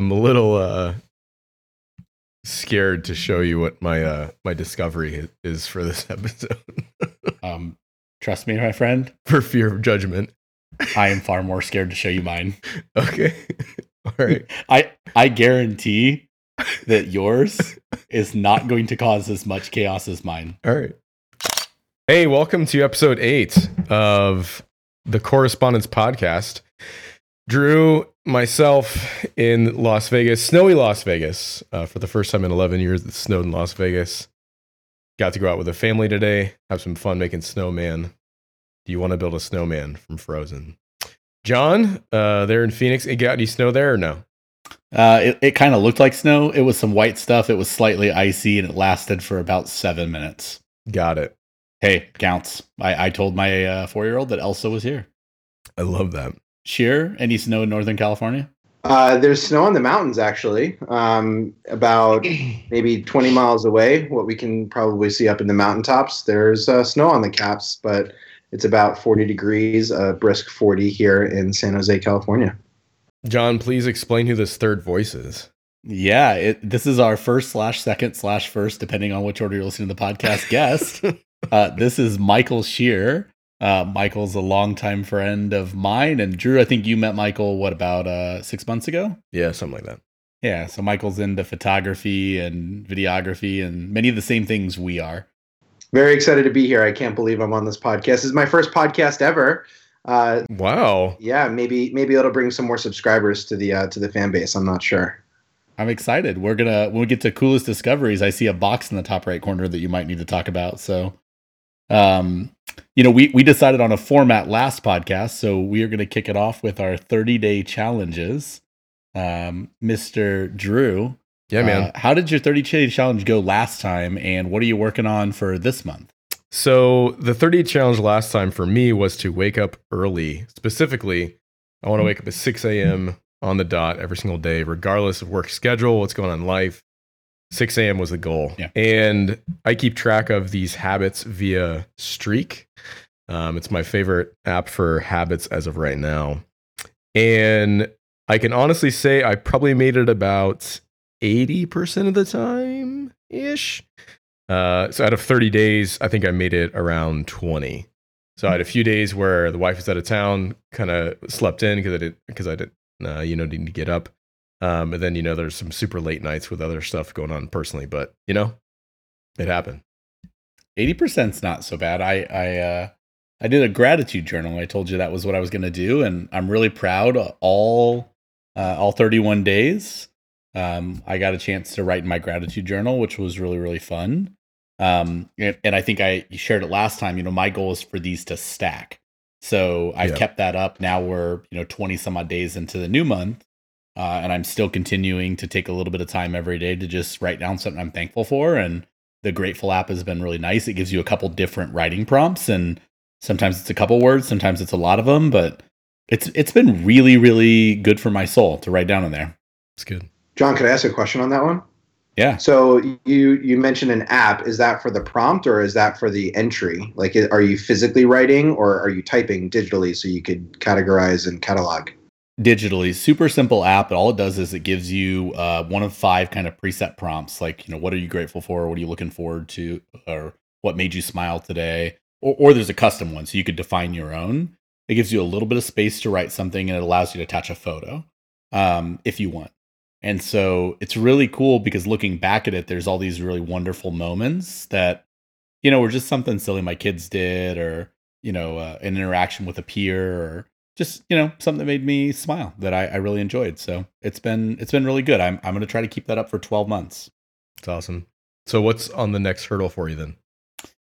I'm a little uh, scared to show you what my uh, my discovery is for this episode. um, trust me, my friend. For fear of judgment, I am far more scared to show you mine. Okay. All right. I I guarantee that yours is not going to cause as much chaos as mine. All right. Hey, welcome to episode eight of the Correspondence Podcast. Drew, myself in Las Vegas, snowy Las Vegas, uh, for the first time in 11 years. It snowed in Las Vegas. Got to go out with the family today, have some fun making snowman. Do you want to build a snowman from Frozen? John, uh, there in Phoenix, it got any snow there or no? Uh, it it kind of looked like snow. It was some white stuff. It was slightly icy, and it lasted for about seven minutes. Got it. Hey, counts. I, I told my uh, four year old that Elsa was here. I love that. Shear, any snow in Northern California? Uh, there's snow on the mountains, actually, um, about maybe 20 miles away. What we can probably see up in the mountaintops, there's uh, snow on the caps, but it's about 40 degrees, a brisk 40 here in San Jose, California. John, please explain who this third voice is. Yeah, it, this is our first slash second slash first, depending on which order you're listening to the podcast guest. uh, this is Michael Shear. Uh, Michael's a longtime friend of mine, and Drew. I think you met Michael what about uh, six months ago? Yeah, something like that. Yeah, so Michael's into photography and videography and many of the same things we are. Very excited to be here. I can't believe I'm on this podcast. This is my first podcast ever. Uh, wow. Yeah, maybe maybe it'll bring some more subscribers to the uh, to the fan base. I'm not sure. I'm excited. We're gonna when we get to coolest discoveries. I see a box in the top right corner that you might need to talk about. So, um, you know, we we decided on a format last podcast, so we are gonna kick it off with our 30 day challenges. Um, Mr. Drew, yeah, man. Uh, how did your 30 day challenge go last time, and what are you working on for this month? So the 30 challenge last time for me was to wake up early. Specifically, I want to wake up at 6 a.m. on the dot every single day, regardless of work schedule, what's going on in life. 6 a.m. was the goal. Yeah. And I keep track of these habits via Streak. Um, it's my favorite app for habits as of right now. And I can honestly say I probably made it about 80% of the time ish. Uh, so out of 30 days, I think I made it around 20. So I had a few days where the wife was out of town, kind of slept in because I didn't because I didn't, uh, you know, need to get up. Um, and then you know, there's some super late nights with other stuff going on personally, but you know, it happened. 80% is not so bad. I I uh, I did a gratitude journal. I told you that was what I was going to do, and I'm really proud. All uh, all 31 days, um, I got a chance to write in my gratitude journal, which was really really fun. Um, and, and, I think I shared it last time. You know, my goal is for these to stack. So I've kept that up. Now we're you know 20 some odd days into the new month, uh, and I'm still continuing to take a little bit of time every day to just write down something I'm thankful for. And the Grateful app has been really nice. It gives you a couple different writing prompts, and sometimes it's a couple words, sometimes it's a lot of them, but it's it's been really really good for my soul to write down in there. It's good. John, could I ask a question on that one? Yeah. So you you mentioned an app. Is that for the prompt or is that for the entry? Like, are you physically writing or are you typing digitally so you could categorize and catalog? Digitally, super simple app. But all it does is it gives you uh, one of five kind of preset prompts, like you know, what are you grateful for? What are you looking forward to? Or what made you smile today? Or, or there's a custom one, so you could define your own. It gives you a little bit of space to write something, and it allows you to attach a photo um, if you want. And so it's really cool because looking back at it, there's all these really wonderful moments that, you know, were just something silly my kids did or, you know, uh, an interaction with a peer or just, you know, something that made me smile that I, I really enjoyed. So it's been, it's been really good. I'm, I'm going to try to keep that up for 12 months. It's awesome. So what's on the next hurdle for you then?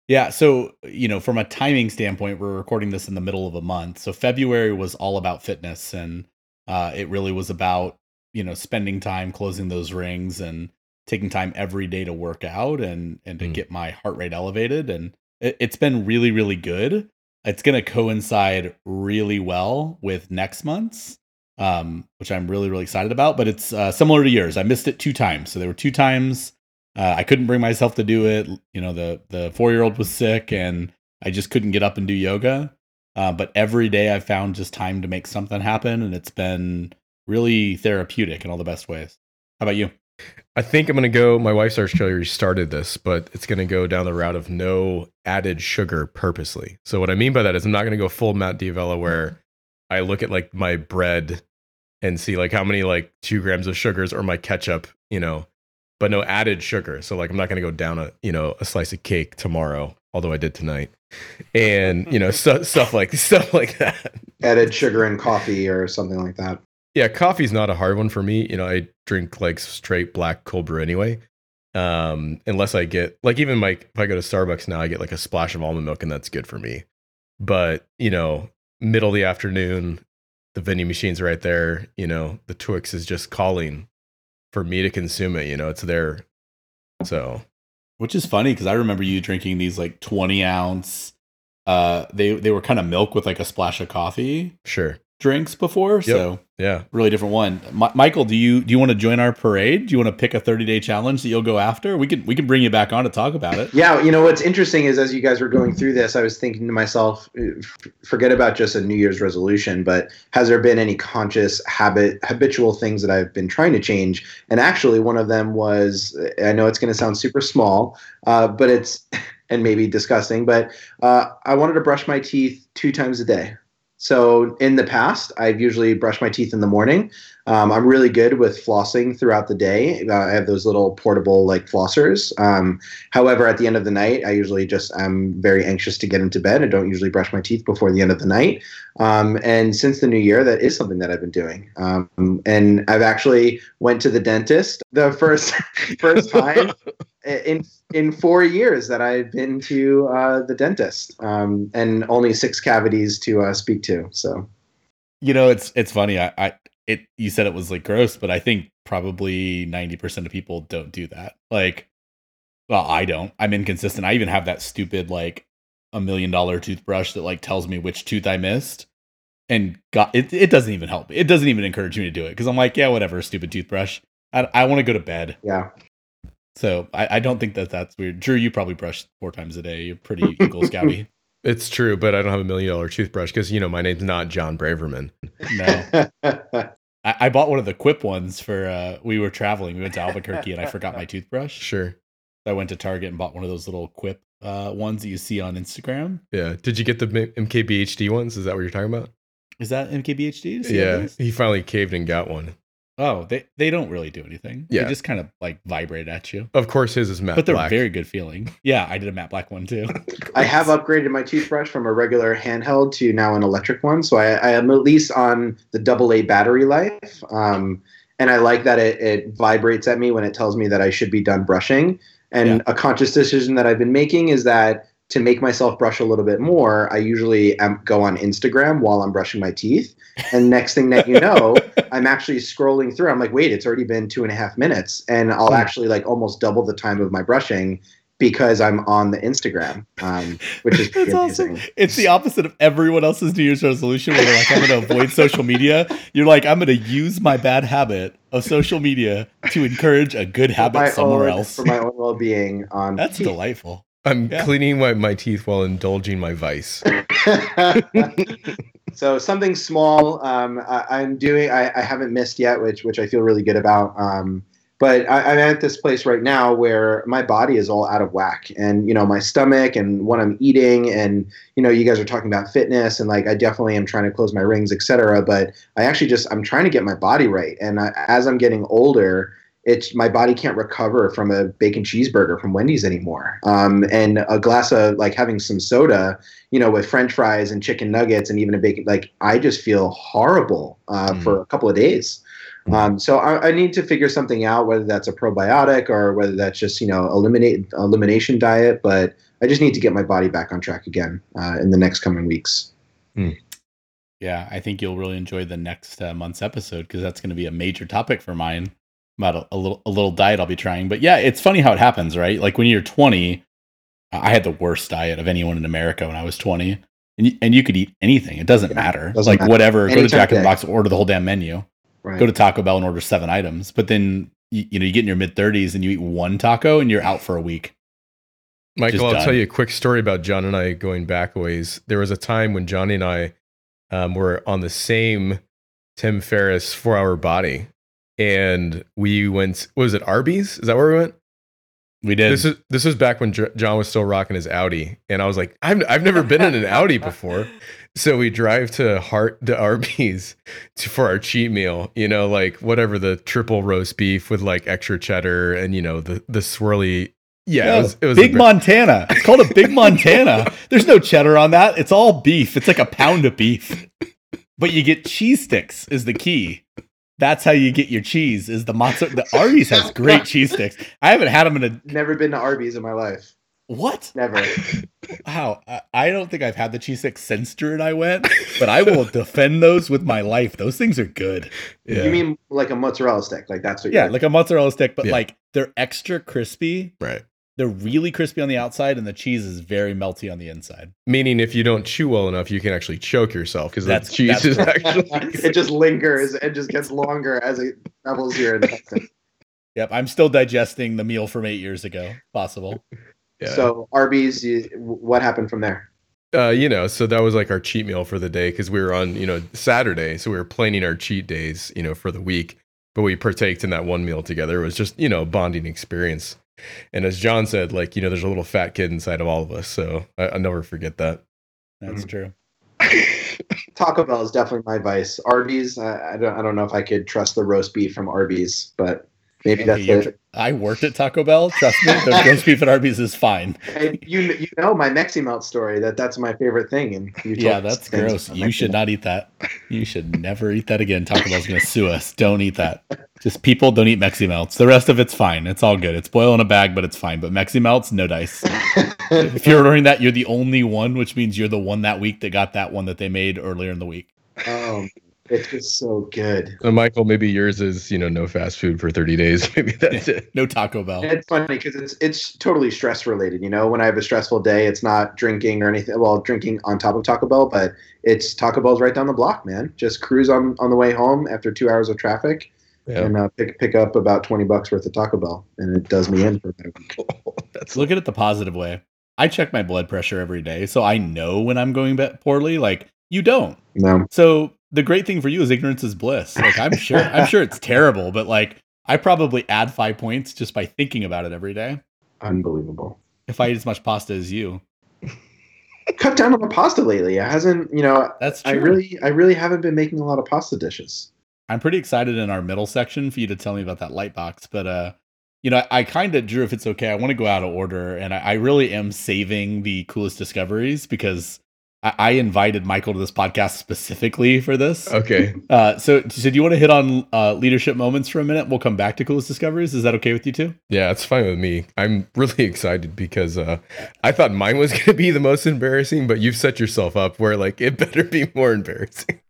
Yeah. So, you know, from a timing standpoint, we're recording this in the middle of a month. So February was all about fitness and uh, it really was about you know spending time closing those rings and taking time every day to work out and and to mm. get my heart rate elevated and it, it's been really really good it's going to coincide really well with next month's um, which i'm really really excited about but it's uh, similar to yours i missed it two times so there were two times uh, i couldn't bring myself to do it you know the the four year old was sick and i just couldn't get up and do yoga uh, but every day i found just time to make something happen and it's been really therapeutic in all the best ways. How about you? I think I'm gonna go. My wife's already started this, but it's gonna go down the route of no added sugar purposely. So what I mean by that is I'm not gonna go full Matt D'Avella where mm-hmm. I look at like my bread and see like how many like two grams of sugars or my ketchup, you know, but no added sugar. So like I'm not gonna go down a you know a slice of cake tomorrow, although I did tonight, and you know stu- stuff like stuff like that. Added sugar in coffee or something like that. Yeah, coffee's not a hard one for me. You know, I drink like straight black cold brew anyway. Um, unless I get like even my if I go to Starbucks now, I get like a splash of almond milk, and that's good for me. But you know, middle of the afternoon, the vending machine's right there. You know, the Twix is just calling for me to consume it. You know, it's there. So, which is funny because I remember you drinking these like twenty ounce. Uh, they they were kind of milk with like a splash of coffee. Sure drinks before. Yep. So yeah, really different one. M- Michael, do you do you want to join our parade? Do you want to pick a 30 day challenge that you'll go after? We can we can bring you back on to talk about it. Yeah, you know what's interesting is as you guys were going through this, I was thinking to myself, forget about just a New Year's resolution, but has there been any conscious habit habitual things that I've been trying to change? And actually, one of them was I know it's going to sound super small, uh, but it's and maybe disgusting, but uh, I wanted to brush my teeth two times a day. So in the past, I've usually brushed my teeth in the morning. Um, I'm really good with flossing throughout the day. Uh, I have those little portable like flossers. Um, however, at the end of the night, I usually just I'm very anxious to get into bed. I don't usually brush my teeth before the end of the night. Um, and since the new year, that is something that I've been doing. Um, and I've actually went to the dentist the first first time in in four years that I've been to uh, the dentist, um, and only six cavities to uh, speak to. So, you know, it's it's funny. I, I it you said it was like gross, but I think probably ninety percent of people don't do that. Like, well, I don't. I'm inconsistent. I even have that stupid like a million dollar toothbrush that like tells me which tooth I missed. And got it, it doesn't even help. It doesn't even encourage me to do it because I'm like, yeah, whatever, stupid toothbrush. I, I want to go to bed. Yeah. So I, I don't think that that's weird. Drew, you probably brush four times a day. You're pretty Eagle Scouty. It's true, but I don't have a million dollar toothbrush because you know my name's not John Braverman. No. I, I, bought one of the Quip ones for uh, we were traveling. We went to Albuquerque and I forgot my toothbrush. Sure. I went to Target and bought one of those little Quip uh, ones that you see on Instagram. Yeah. Did you get the MKBHD ones? Is that what you're talking about? Is that MKBHD? Yeah. He finally caved and got one. Oh, they they don't really do anything. Yeah, they just kind of like vibrate at you. Of course, his is matte, black. but they're black. very good feeling. Yeah, I did a matte black one too. I have upgraded my toothbrush from a regular handheld to now an electric one, so I, I am at least on the double A battery life. Um, and I like that it, it vibrates at me when it tells me that I should be done brushing. And yeah. a conscious decision that I've been making is that to make myself brush a little bit more, I usually am, go on Instagram while I'm brushing my teeth. And next thing that you know, I'm actually scrolling through. I'm like, wait, it's already been two and a half minutes. And I'll hmm. actually like almost double the time of my brushing because I'm on the Instagram, um, which is pretty amazing. Awesome. It's the opposite of everyone else's New Year's resolution where they're like, I'm going to avoid social media. You're like, I'm going to use my bad habit of social media to encourage a good habit somewhere own, else. For my own well being. On That's teeth. delightful. I'm yeah. cleaning my, my teeth while indulging my vice. So something small um, I, am doing. I, I, haven't missed yet, which which I feel really good about. Um, but I, am at this place right now where my body is all out of whack, and you know my stomach and what I'm eating, and you know you guys are talking about fitness, and like I definitely am trying to close my rings, etc. But I actually just I'm trying to get my body right, and I, as I'm getting older it's my body can't recover from a bacon cheeseburger from Wendy's anymore. Um, and a glass of like having some soda, you know, with French fries and chicken nuggets and even a bacon, like I just feel horrible uh, mm. for a couple of days. Mm. Um, so I, I, need to figure something out, whether that's a probiotic or whether that's just you know eliminate elimination diet. But I just need to get my body back on track again uh, in the next coming weeks. Mm. Yeah, I think you'll really enjoy the next uh, month's episode because that's going to be a major topic for mine about a, a, little a little diet I'll be trying. But yeah, it's funny how it happens, right? Like when you're 20, I had the worst diet of anyone in America when I was 20, and you, and you could eat anything. It doesn't yeah, matter. Doesn't like matter. whatever. Anytime go to Jack in the Box, order the whole damn menu. Right. Go to Taco Bell and order seven items. But then you, you know you get in your mid 30s and you eat one taco and you're out for a week. Michael, I'll tell you a quick story about John and I going back a ways. There was a time when Johnny and I um, were on the same Tim Ferriss Four Hour Body, and we went. What was it Arby's? Is that where we went? We did. This is this was back when John was still rocking his Audi, and I was like, I've I've never been in an Audi before. So we drive to Heart to Arby's to, for our cheat meal. You know, like whatever the triple roast beef with like extra cheddar and you know the the swirly. Yeah, it was, it was Big Montana. It's called a Big Montana. There's no cheddar on that. It's all beef. It's like a pound of beef. But you get cheese sticks is the key. That's how you get your cheese. Is the mozzarella? The Arby's has great cheese sticks. I haven't had them in a Never been to Arby's in my life. what? Never. Wow, I- I don't think I've had the cheese sticks since Drew and I went, but I will defend those with my life. Those things are good. Yeah, You mean like a mozzarella stick? Like that's what? Yeah, you're like a mozzarella stick, but Yeah. like they're extra crispy. right. They're really crispy on the outside, and the cheese is very melty on the inside. Meaning, if you don't chew well enough, you can actually choke yourself because the That's- cheese that's is correct. actually. it just lingers. It just gets longer as it travels your intestine. Yep, I'm still digesting the meal from eight years ago. Possible. Yeah. So Arby's, you, what happened from there? uh, you know, so that was like our cheat meal for the day because we were on, you know, Saturday, so we were planning our cheat days, you know, for the week. But we partaked in that one meal together. It was just, you know, a bonding experience. And as John said, like, you know, there's a little fat kid inside of all of us, so I, I'll never forget that. That's Mhm. true. Taco Bell is definitely my vice. Arby's, I, I don't, I don't know if I could trust the roast beef from Arby's, but maybe Okay, that's you're- it. I worked at Taco Bell. Trust me, the roast beef at Arby's is fine. And you, you know my Mexi Melt story that that's my favorite thing. And you Yeah, that's gross. You Mexi should Melt. not eat that. You should never eat that again. Taco Bell's gonna sue us. Don't eat that. Just people don't eat Mexi Melts. The rest of it's fine. It's all good. It's boil in a bag, but it's fine. But Mexi Melts, no dice. If you're ordering that, you're the only one, which means you're the one that week that got that one that they made earlier in the week. um, it's just so good. So, Michael, maybe yours is, you know, no fast food for 30 days. Maybe that's it. No Taco Bell. It's funny because it's it's totally stress related. You know, when I have a stressful day, it's not drinking or anything. Well, drinking on top of Taco Bell, but it's Taco Bell's right down the block, man. Just cruise on on the way home after two hours of traffic, Yeah. and uh, pick pick up about twenty bucks worth of Taco Bell, and it does me in for about a week. that's Look at it the positive way. I check my blood pressure every day, so I know when I'm going poorly. Like you don't. No, So the great thing for you is ignorance is bliss. Like I'm sure, I'm sure it's terrible, but like I probably add five points just by thinking about it every day. unbelievable. If I eat as much pasta as you, I Cut down on the pasta lately. It hasn't. You know, that's true. I really I really haven't been making a lot of pasta dishes. I'm pretty excited in our middle section for you to tell me about that light box. But uh, you know, I, I kind of drew if it's okay. I want to go out of order, and I, I really am saving the coolest discoveries because I, I invited Michael to this podcast specifically for this. okay. Uh, so, so do you want to hit on uh, leadership moments for a minute? We'll come back to coolest discoveries. Is that okay with you too? Yeah, it's fine with me. I'm really excited because uh, I thought mine was going to be the most embarrassing, but you've set yourself up where like it better be more embarrassing.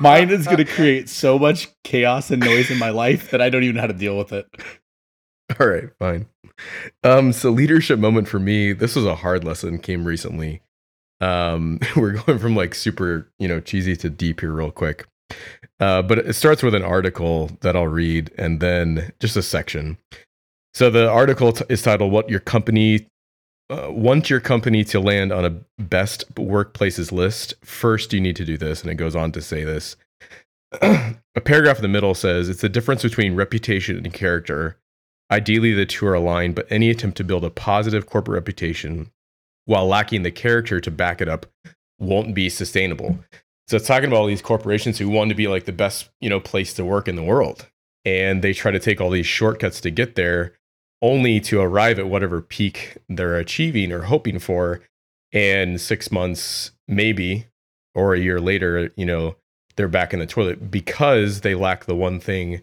Mine is going to create so much chaos and noise in my life that I don't even know how to deal with it. All right, fine. Um, so leadership moment for me, this was a hard lesson came recently. Um, we're going from like super, you know, cheesy to deep here real quick. Uh, but it starts with an article that I'll read and then just a section. So the article t- is titled "What Your Company uh, Want Your Company to Land on a Best Workplaces List." First, you need to do this, and it goes on to say this. a paragraph in the middle says it's the difference between reputation and character. Ideally, the two are aligned, but any attempt to build a positive corporate reputation while lacking the character to back it up won't be sustainable. So it's talking about all these corporations who want to be like the best, you know, place to work in the world. And they try to take all these shortcuts to get there only to arrive at whatever peak they're achieving or hoping for. And six months, maybe, or a year later, you know, they're back in the toilet because they lack the one thing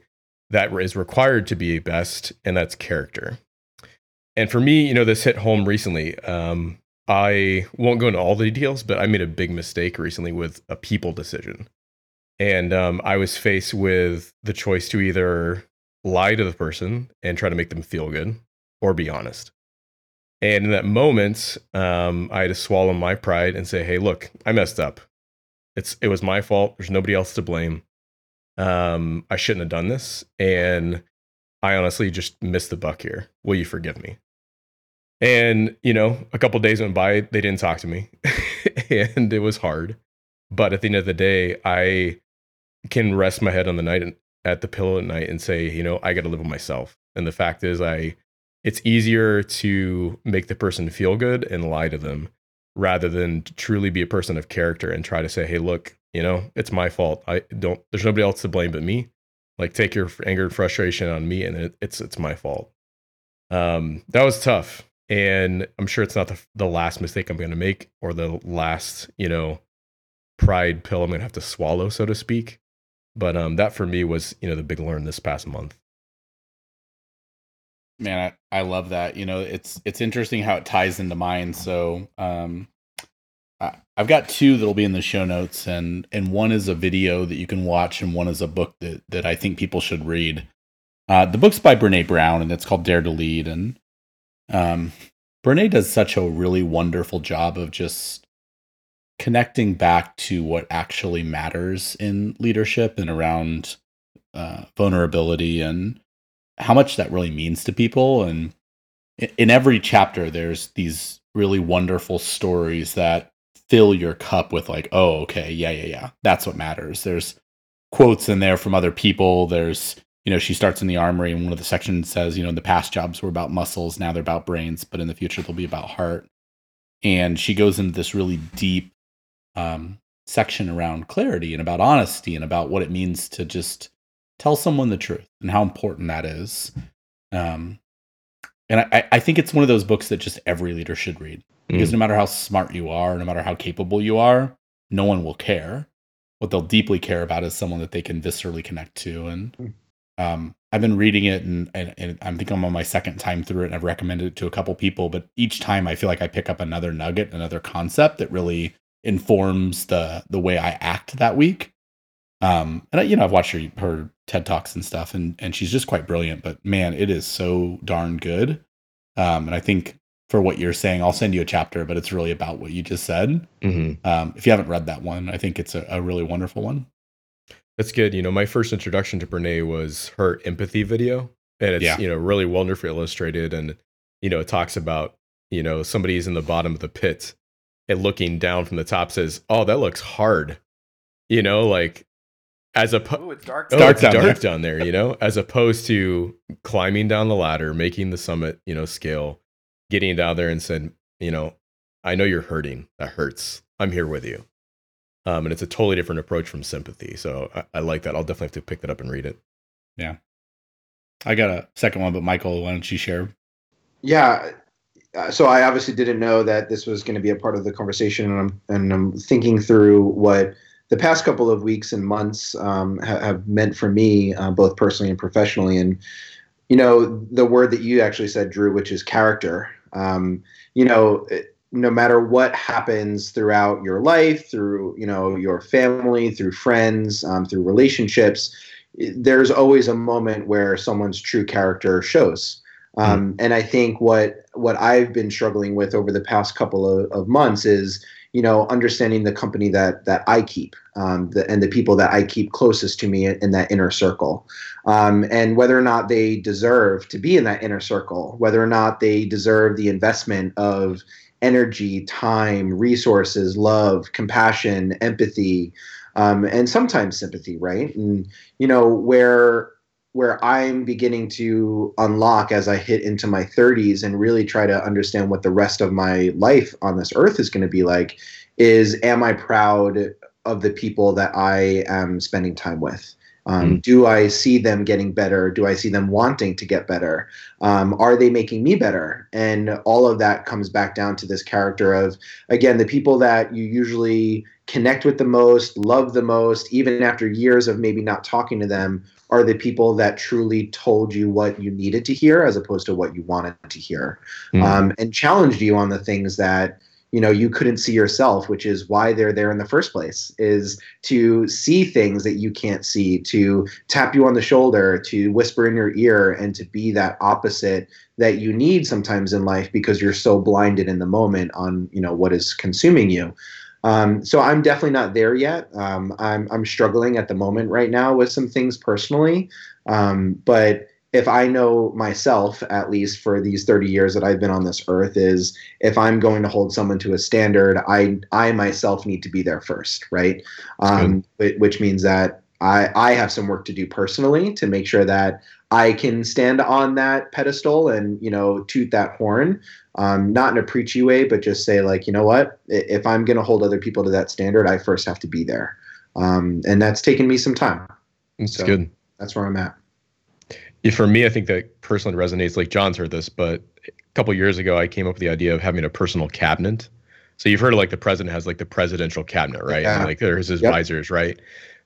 that is required to be best, and that's character. And for me, you know, this hit home recently. Um, I won't go into all the details, but I made a big mistake recently with a people decision. And um, I was faced with the choice to either lie to the person and try to make them feel good or be honest. And in that moment, um, I had to swallow my pride and say, hey, look, I messed up. It's, it was my fault. There's nobody else to blame um, I shouldn't have done this, and I honestly just missed the buck here. Will you forgive me? And you know, a couple days went by, they didn't talk to me, and it was hard. But at the end of the day, I can rest my head on the night and at the pillow at night and say, you know, I got to live with myself. And the fact is, I it's easier to make the person feel good and lie to them rather than truly be a person of character and try to say, hey, look, you know, it's my fault. I don't. There's nobody else to blame but me. Like take your anger and frustration on me, and it, it's it's my fault. Um, that was tough, and I'm sure it's not the the last mistake I'm going to make or the last you know pride pill I'm going to have to swallow, so to speak. But um, that for me was you know the big learn this past month. Man, I, I love that. You know, it's it's interesting how it ties into mine. So, um, I, I've got two that'll be in the show notes, and and one is a video that you can watch, and one is a book that that I think people should read. Uh, the book's by Brene Brown, and it's called Dare to Lead. And um, Brene does such a really wonderful job of just connecting back to what actually matters in leadership and around uh, vulnerability and how much that really means to people. And in every chapter, there's these really wonderful stories that fill your cup with like, oh, okay, yeah, yeah, yeah, that's what matters. There's quotes in there from other people. There's, you know, she starts in the armory, and one of the sections says, you know, in the past jobs were about muscles, now they're about brains, but in the future they'll be about heart. And she goes into this really deep um, section around clarity and about honesty and about what it means to just tell someone the truth and how important that is. Um, and I, I think it's one of those books that just every leader should read because mm. no matter how smart you are, no matter how capable you are, no one will care. What they'll deeply care about is someone that they can viscerally connect to. And mm. Um, I've been reading it, and, and, and I think I'm on my second time through it, and I've recommended it to a couple people. But each time, I feel like I pick up another nugget, another concept that really informs the the way I act that week. Um, and I, you know, I've watched her her TED talks and stuff, and and she's just quite brilliant. But man, it is so darn good. Um, and I think for what you're saying, I'll send you a chapter, but it's really about what you just said. Mm-hmm. Um, if you haven't read that one, I think it's a, a really wonderful one. That's good. You know, my first introduction to Brene was her empathy video, and it's yeah. you know really wonderfully illustrated, and you know it talks about you know somebody's in the bottom of the pit and looking down from the top says, "Oh, that looks hard," you know, like as a oh, it's dark. Oh, dark, it's down, dark there. down there. You know, as opposed to climbing down the ladder, making the summit, you know, scale, getting down there and said, you know, I know you're hurting. That hurts. I'm here with you. Um, and it's a totally different approach from sympathy. So I, I like that. I'll definitely have to pick that up and read it. Yeah. I got a second one, but Michael, why don't you share? Yeah. Uh, so I obviously didn't know that this was going to be a part of the conversation, and I'm and I'm thinking through what the past couple of weeks and months um, ha- have meant for me, uh, both personally and professionally. And, you know, the word that you actually said, Drew, which is character. Um, you know, no matter what happens throughout your life, through, you know, your family, through friends, um, through relationships, there's always a moment where someone's true character shows. Um, mm. And I think what what I've been struggling with over the past couple of, of months is, you know, understanding the company that that I keep um, the, and the people that I keep closest to me in, in that inner circle, um, and whether or not they deserve to be in that inner circle, whether or not they deserve the investment of energy, time, resources, love, compassion, empathy, um, and sometimes sympathy, right? And you know where where I'm beginning to unlock as I hit into my 30s and really try to understand what the rest of my life on this earth is going to be like is am I proud of the people that I am spending time with? Um, mm Do I see them getting better? Do I see them wanting to get better? Um, are they making me better? And all of that comes back down to this character of, again, the people that you usually connect with the most, love the most, even after years of maybe not talking to them, are the people that truly told you what you needed to hear as opposed to what you wanted to hear mm um, and challenged you on the things that you know you couldn't see yourself which is why they're there in the first place is to see things that you can't see to tap you on the shoulder to whisper in your ear and to be that opposite that you need sometimes in life because you're so blinded in the moment on you know what is consuming you. Um, so i'm definitely not there yet. Um, I'm, I'm struggling at the moment right now with some things personally. Um, but if I know myself, at least for these 30 years that I've been on this earth, is if I'm going to hold someone to a standard, I I myself need to be there first, right? Um, which means that I I have some work to do personally to make sure that I can stand on that pedestal and you know toot that horn, um, not in a preachy way, but just say like, you know what, if I'm going to hold other people to that standard, I first have to be there, um, and that's taken me some time. It's so good. That's where I'm at. For me, I think that personally resonates. Like John's heard this, but a couple years ago, I came up with the idea of having a personal cabinet. So you've heard of like the president has like the presidential cabinet, right? Yeah. And like there's his yep. advisors, right?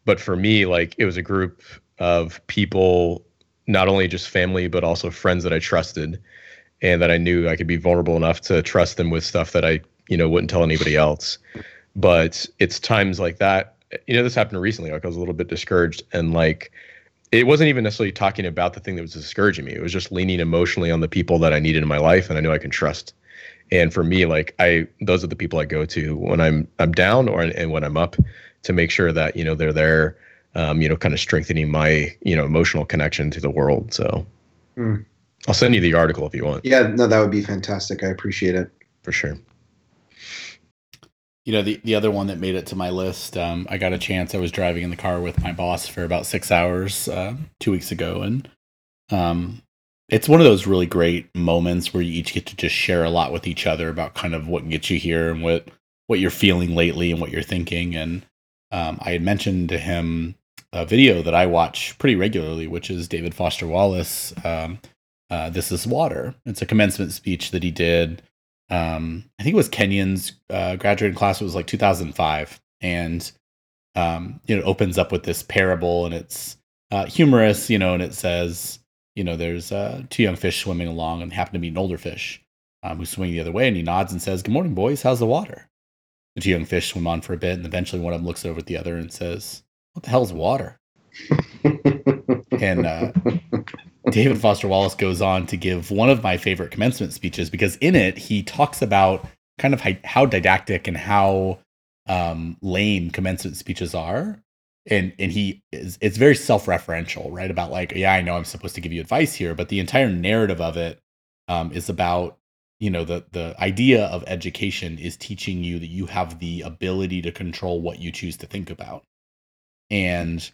But for me, like it was a group of people not only just family but also friends that I trusted and that I knew I could be vulnerable enough to trust them with stuff that I you know wouldn't tell anybody else. But it's times like that. You know, this happened recently. Like I was a little bit discouraged and like it wasn't even necessarily talking about the thing that was discouraging me. It was just leaning emotionally on the people that I needed in my life and I knew I can trust. And for me, like I, those are the people I go to when I'm I'm down or and when I'm up, to make sure that you know they're there um, you know, kind of strengthening my, you know, emotional connection to the world. So mm. I'll send you the article if you want. Yeah, no, that would be fantastic. I appreciate it. For sure. You know, the, the other one that made it to my list, um, I got a chance. I was driving in the car with my boss for about six hours uh, two weeks ago. And um, it's one of those really great moments where you each get to just share a lot with each other about kind of what gets you here and what, what you're feeling lately and what you're thinking. And um, I had mentioned to him a video that I watch pretty regularly, which is David Foster Wallace. Um, uh, this is water. It's a commencement speech that he did. Um, I think it was Kenyon's uh, graduating class. It was like 2005, and um, you know, it opens up with this parable, and it's uh, humorous, you know, and it says, you know, there's uh, two young fish swimming along, and happen to meet an older fish um, who's swimming the other way, and he nods and says, "Good morning, boys. How's the water?" The two young fish swim on for a bit, and eventually one of them looks over at the other and says, what the hell's water? and uh, David Foster Wallace goes on to give one of my favorite commencement speeches because in it he talks about kind of how didactic and how um, lame commencement speeches are. And and he is it's very self-referential, right? About like, yeah, I know I'm supposed to give you advice here, but the entire narrative of it um, is about you know the the idea of education is teaching you that you have the ability to control what you choose to think about and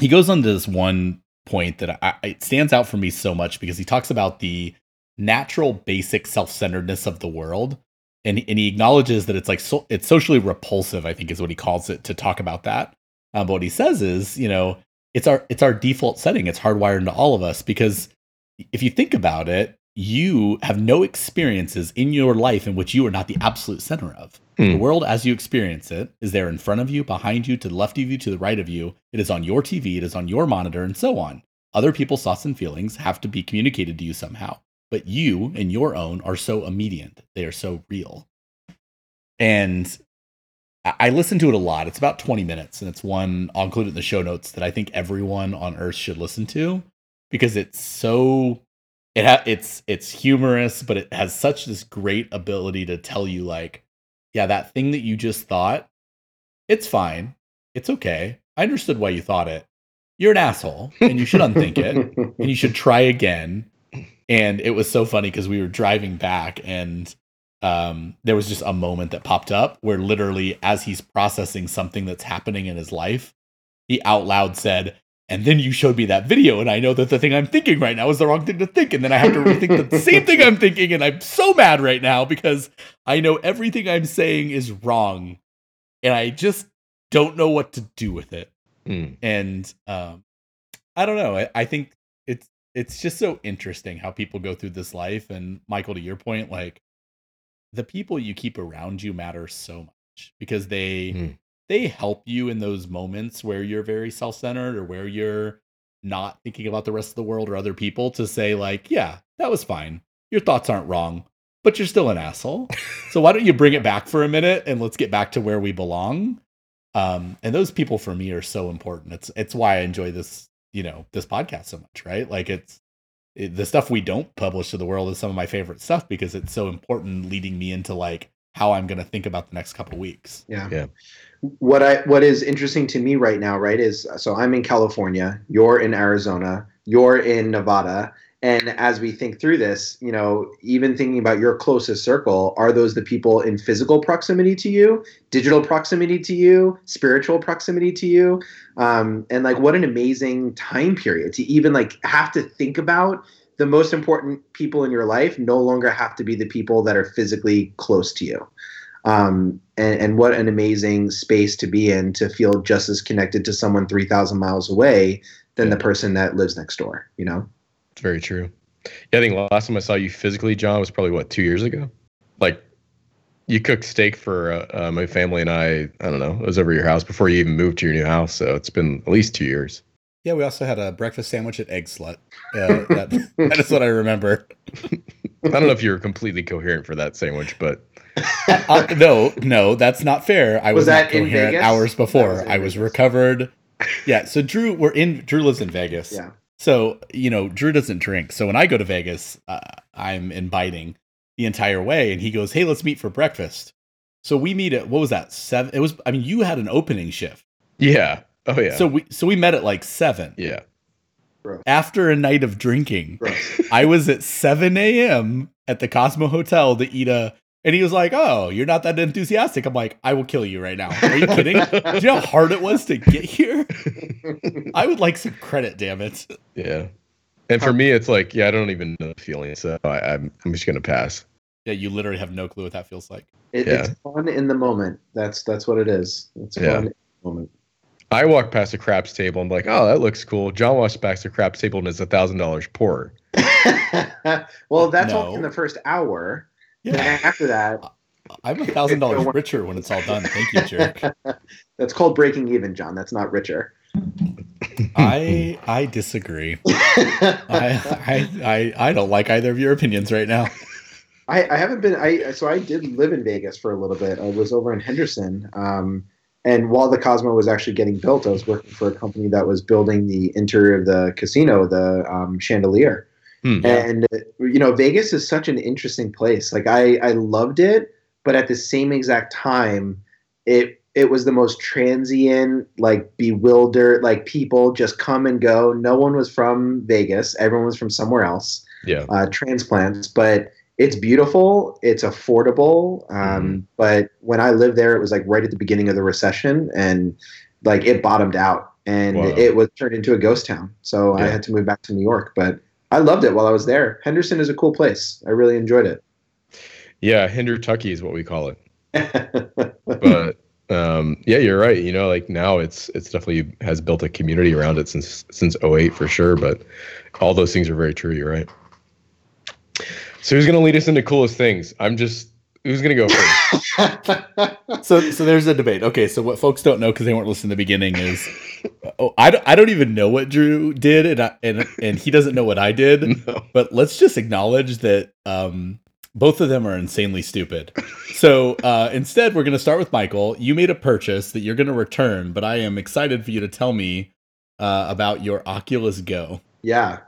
he goes on to this one point that I, it stands out for me so much because he talks about the natural basic self-centeredness of the world and, and he acknowledges that it's like so, it's socially repulsive i think is what he calls it to talk about that. Um, but what he says is you know it's our it's our default setting. It's hardwired into all of us because if you think about it you have no experiences in your life in which you are not the absolute center of. Mm. The world as you experience it is there in front of you, behind you, to the left of you, to the right of you. It is on your TV, it is on your monitor, and so on. Other people's thoughts and feelings have to be communicated to you somehow. But you and your own are so immediate, they are so real. And I listen to it a lot. It's about 20 minutes, and it's one I'll include it in the show notes that I think everyone on earth should listen to because it's so it ha- it's it's humorous, but it has such this great ability to tell you like, yeah, that thing that you just thought, it's fine, it's okay. I understood why you thought it. You're an asshole, and you should unthink it, and you should try again. And it was so funny because we were driving back, and um, there was just a moment that popped up where literally, as he's processing something that's happening in his life, he out loud said, and then you showed me that video, and I know that the thing I'm thinking right now is the wrong thing to think. And then I have to rethink the same thing I'm thinking. And I'm so mad right now because I know everything I'm saying is wrong. And I just don't know what to do with it. Mm. And um, I don't know. I, I think it's it's just so interesting how people go through this life. And Michael, to your point, like the people you keep around you matter so much because they mm they help you in those moments where you're very self-centered or where you're not thinking about the rest of the world or other people to say like yeah that was fine. Your thoughts aren't wrong but you're still an asshole. So why don't you bring it back for a minute and let's get back to where we belong? Um, and those people for me are so important. It's it's why i enjoy this you know this podcast so much right? Like it's it, the stuff we don't publish to the world is some of my favorite stuff because it's so important leading me into like how i'm going to think about the next couple weeks. Yeah. Yeah what I what is interesting to me right now, right, is so I'm in California, you're in Arizona, you're in Nevada, And as we think through this, you know, even thinking about your closest circle, are those the people in physical proximity to you, digital proximity to you, spiritual proximity to you? Um, and like, what an amazing time period to even like have to think about the most important people in your life no longer have to be the people that are physically close to you. Um, and, and what an amazing space to be in to feel just as connected to someone 3,000 miles away than the person that lives next door, you know? It's very true. Yeah, I think last time I saw you physically, John, was probably what two years ago. Like, you cooked steak for uh, uh, my family and I. I don't know. It was over your house before you even moved to your new house, so it's been at least two years. Yeah, we also had a breakfast sandwich at Eggslut. Uh, that, that is what I remember. I don't know if you were completely coherent for that sandwich, but uh, no, no, that's not fair. I was, Was that in coherent Vegas? hours before. was I was Vegas. recovered. Yeah, so Drew, we're in. Drew lives in Vegas. Yeah. So you know, Drew doesn't drink. So when I go to Vegas, uh, I'm inviting the entire way, and he goes, "Hey, let's meet for breakfast." So we meet at what was that seven? It was. I mean, you had an opening shift, yeah. Oh yeah. so we so we met at like seven. yeah. After a night of drinking, Gross. I was at 7 a.m. at the Cosmo Hotel to eat a. And he was like, "Oh, you're not that enthusiastic." I'm like, "I will kill you right now." Are you kidding? Do you know how hard it was to get here? I would like some credit, damn it. Yeah. And for me, it's like, yeah, I don't even know the feeling, so I, I'm I'm just gonna pass. Yeah, you literally have no clue what that feels like. It, Yeah. It's fun in the moment. That's that's what it is. It's Yeah. fun in the moment. I walk past a craps table. I'm like, oh, that looks cool. John walks past a craps table and it's a thousand dollars poorer. well, that's No. all in the first hour. And Yeah, after that, I'm a thousand dollars richer when it's all done. Thank you, jerk. that's called breaking even, John. That's not richer. I I disagree. I, I I I don't like either of your opinions right now. I, I haven't been. I so I did live in Vegas for a little bit. I was over in Henderson, um, and while the Cosmo was actually getting built, I was working for a company that was building the interior of the casino, the um, chandelier. Hmm. And you know, Vegas is such an interesting place. Like I, I loved it, but at the same exact time, it it was the most transient, like bewildered, like people just come and go. No one was from Vegas. Everyone was from somewhere else Yeah. uh, transplants, but it's beautiful. It's affordable. Um, But when I lived there, it was like right at the beginning of the recession, and like it bottomed out, and Wow. it was turned into a ghost town. So I had to move back to New York, but I loved it while I was there. Henderson is a cool place. I really enjoyed it. Yeah. Hendertucky is what we call it. But um, yeah, you're right. You know, like now it's it's definitely has built a community around it since since 08 for sure. But all those things are very true. You're right. So who's gonna lead us into coolest things? I'm just who's gonna go first? So so there's a debate. Okay, so what folks don't know because they weren't listening to the beginning is, oh, I don't, I don't even know what Drew did, and I, and and he doesn't know what I did. no. But let's just acknowledge that um, both of them are insanely stupid. So uh, instead, we're going to start with Michael. You made a purchase that you're going to return, but I am excited for you to tell me uh, about your Oculus Go. Yeah.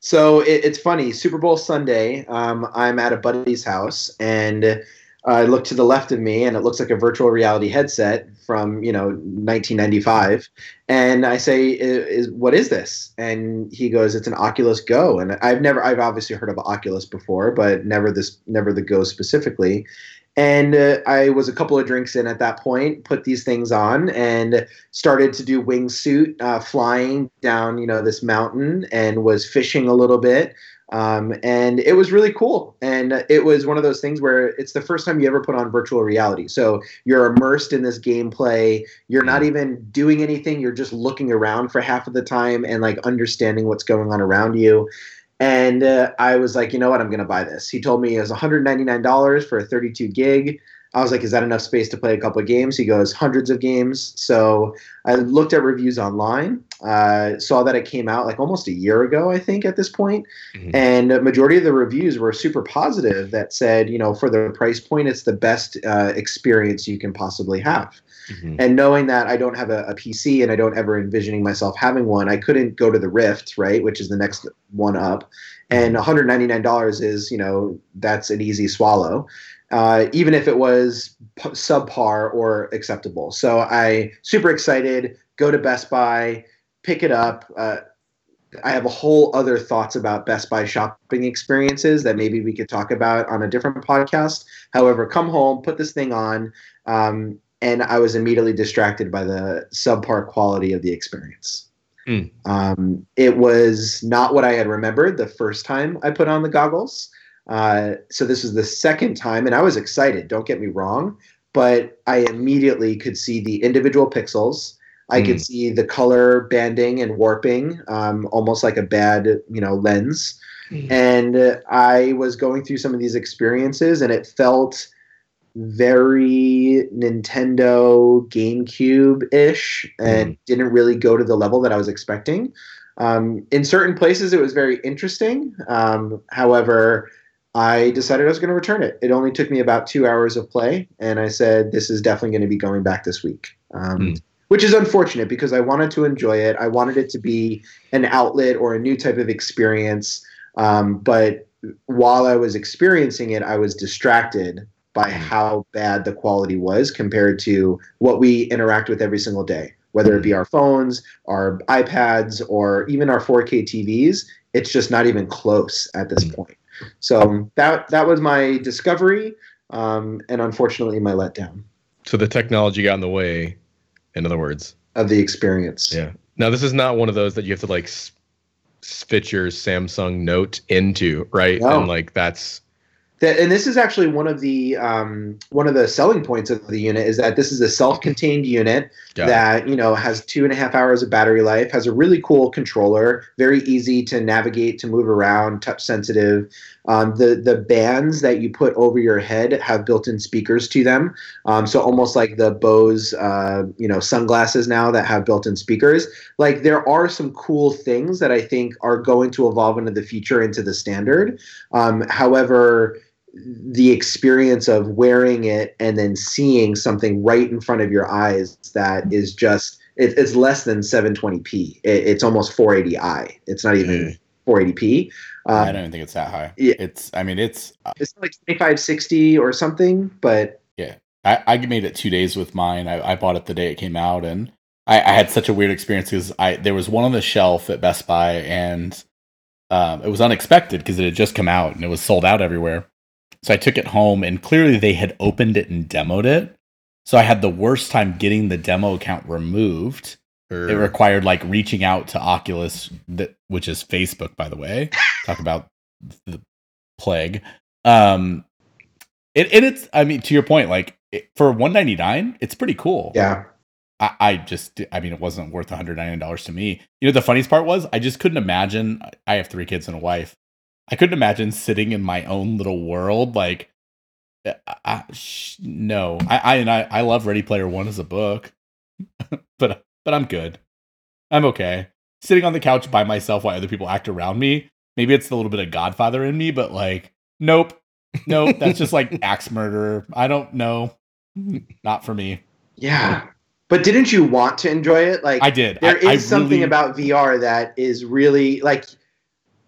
So it, it's funny. Super Bowl Sunday, um, I'm at a buddy's house, and I look to the left of me, and it looks like a virtual reality headset from you know 1995. And I say, "I- "Is what is this?" And he goes, "It's an Oculus Go." And I've never, I've obviously heard of Oculus before, but never this, never the Go specifically. And uh, I was a couple of drinks in at that point, put these things on, and started to do wingsuit uh, flying down, you know, this mountain, and was fishing a little bit. Um, and it was really cool. And it was one of those things where it's the first time you ever put on virtual reality. So you're immersed in this gameplay. You're not even doing anything. You're just looking around for half of the time and like understanding what's going on around you. And uh, I was like, you know what? I'm to buy this. He told me it was $199 for a 32 gig. I was like, is that enough space to play a couple of games? He goes, hundreds of games. So I looked at reviews online, uh, saw that it came out like almost a year ago, I think, at this point. Mhm. And a majority of the reviews were super positive that said, you know, for the price point, it's the best uh, experience you can possibly have. Mhm. And knowing that I don't have a, a PC and I don't ever envisioning myself having one, I couldn't go to the Rift, right, which is the next one up. And $199 is, you know, that's an easy swallow, uh, even if it was p- subpar or acceptable. So I super excited, go to Best Buy, pick it up. Uh, I have a whole other thoughts about Best Buy shopping experiences that maybe we could talk about on a different podcast. However, come home, put this thing on, um, and I was immediately distracted by the subpar quality of the experience. Mm. Um, it was not what I had remembered the first time I put on the goggles. Uh, so this was the second time, and I was excited. Don't get me wrong, but I immediately could see the individual pixels. I could see the color banding and warping, um, almost like a bad, you know, lens. And uh, I was going through some of these experiences, and it felt very Nintendo GameCube ish, and didn't really go to the level that I was expecting. Um, in certain places, it was very interesting. Um, however, I decided I was going to return it. It only took me about two hours of play, and I said, "This is definitely going to be going back this week." Um, Hmm. Which is unfortunate because I wanted to enjoy it. I wanted it to be an outlet or a new type of experience. Um, but while I was experiencing it, I was distracted by how bad the quality was compared to what we interact with every single day, whether it be our phones, our iPads, or even our 4K TVs. It's just not even close at this point. So that that was my discovery, um, and unfortunately my letdown So the technology got in the way. In other words, of the experience. yeah. Now this is not one of those that you have to like fit your Samsung Note into, right? No. And like that's That, and this is actually one of the um, one of the selling points of the unit is that this is a self-contained unit it. that you know has two and a half hours of battery life, has a really cool controller, very easy to navigate, to move around, touch sensitive. Um, the the bands that you put over your head have built-in speakers to them, um, so almost like the Bose uh, you know sunglasses now that have built-in speakers. Like there are some cool things that I think are going to evolve into the future into the standard. Um, however the experience of wearing it and then seeing something right in front of your eyes that is just it, it's less than 720p it, it's almost 480i it's not even 480p I um, don't even think it's that high. yeah. It's. I mean, it's. it's like 2560 or something but yeah. I, I made it two days with mine. I, I bought it the day it came out, and I, I had such a weird experience because I there was one on the shelf at Best Buy, and um, it was unexpected because it had just come out and it was sold out everywhere. So I took it home, and clearly they had opened it and demoed it. So I had the worst time getting the demo account removed. Or- It required like reaching out to Oculus, that which is Facebook, by the way. Talk about the plague. Um, it, and it's, I mean, to your point, like it, for one ninety nine, it's pretty cool. yeah I, I just, I mean, it wasn't worth $199 to me. You know, the funniest part was I just couldn't imagine. I have three kids and a wife. I couldn't imagine sitting in my own little world, like. Eh, I, I, sh- no, I, I and I, I love Ready Player One as a book, but but I'm good. I'm okay. Sitting on the couch by myself while other people act around me. Maybe it's a little bit of Godfather in me, but like, nope, nope. That's just like axe murderer. I don't know. Not for me. yeah but didn't you want to enjoy it like I did. There is I, I something really- about VR that is really like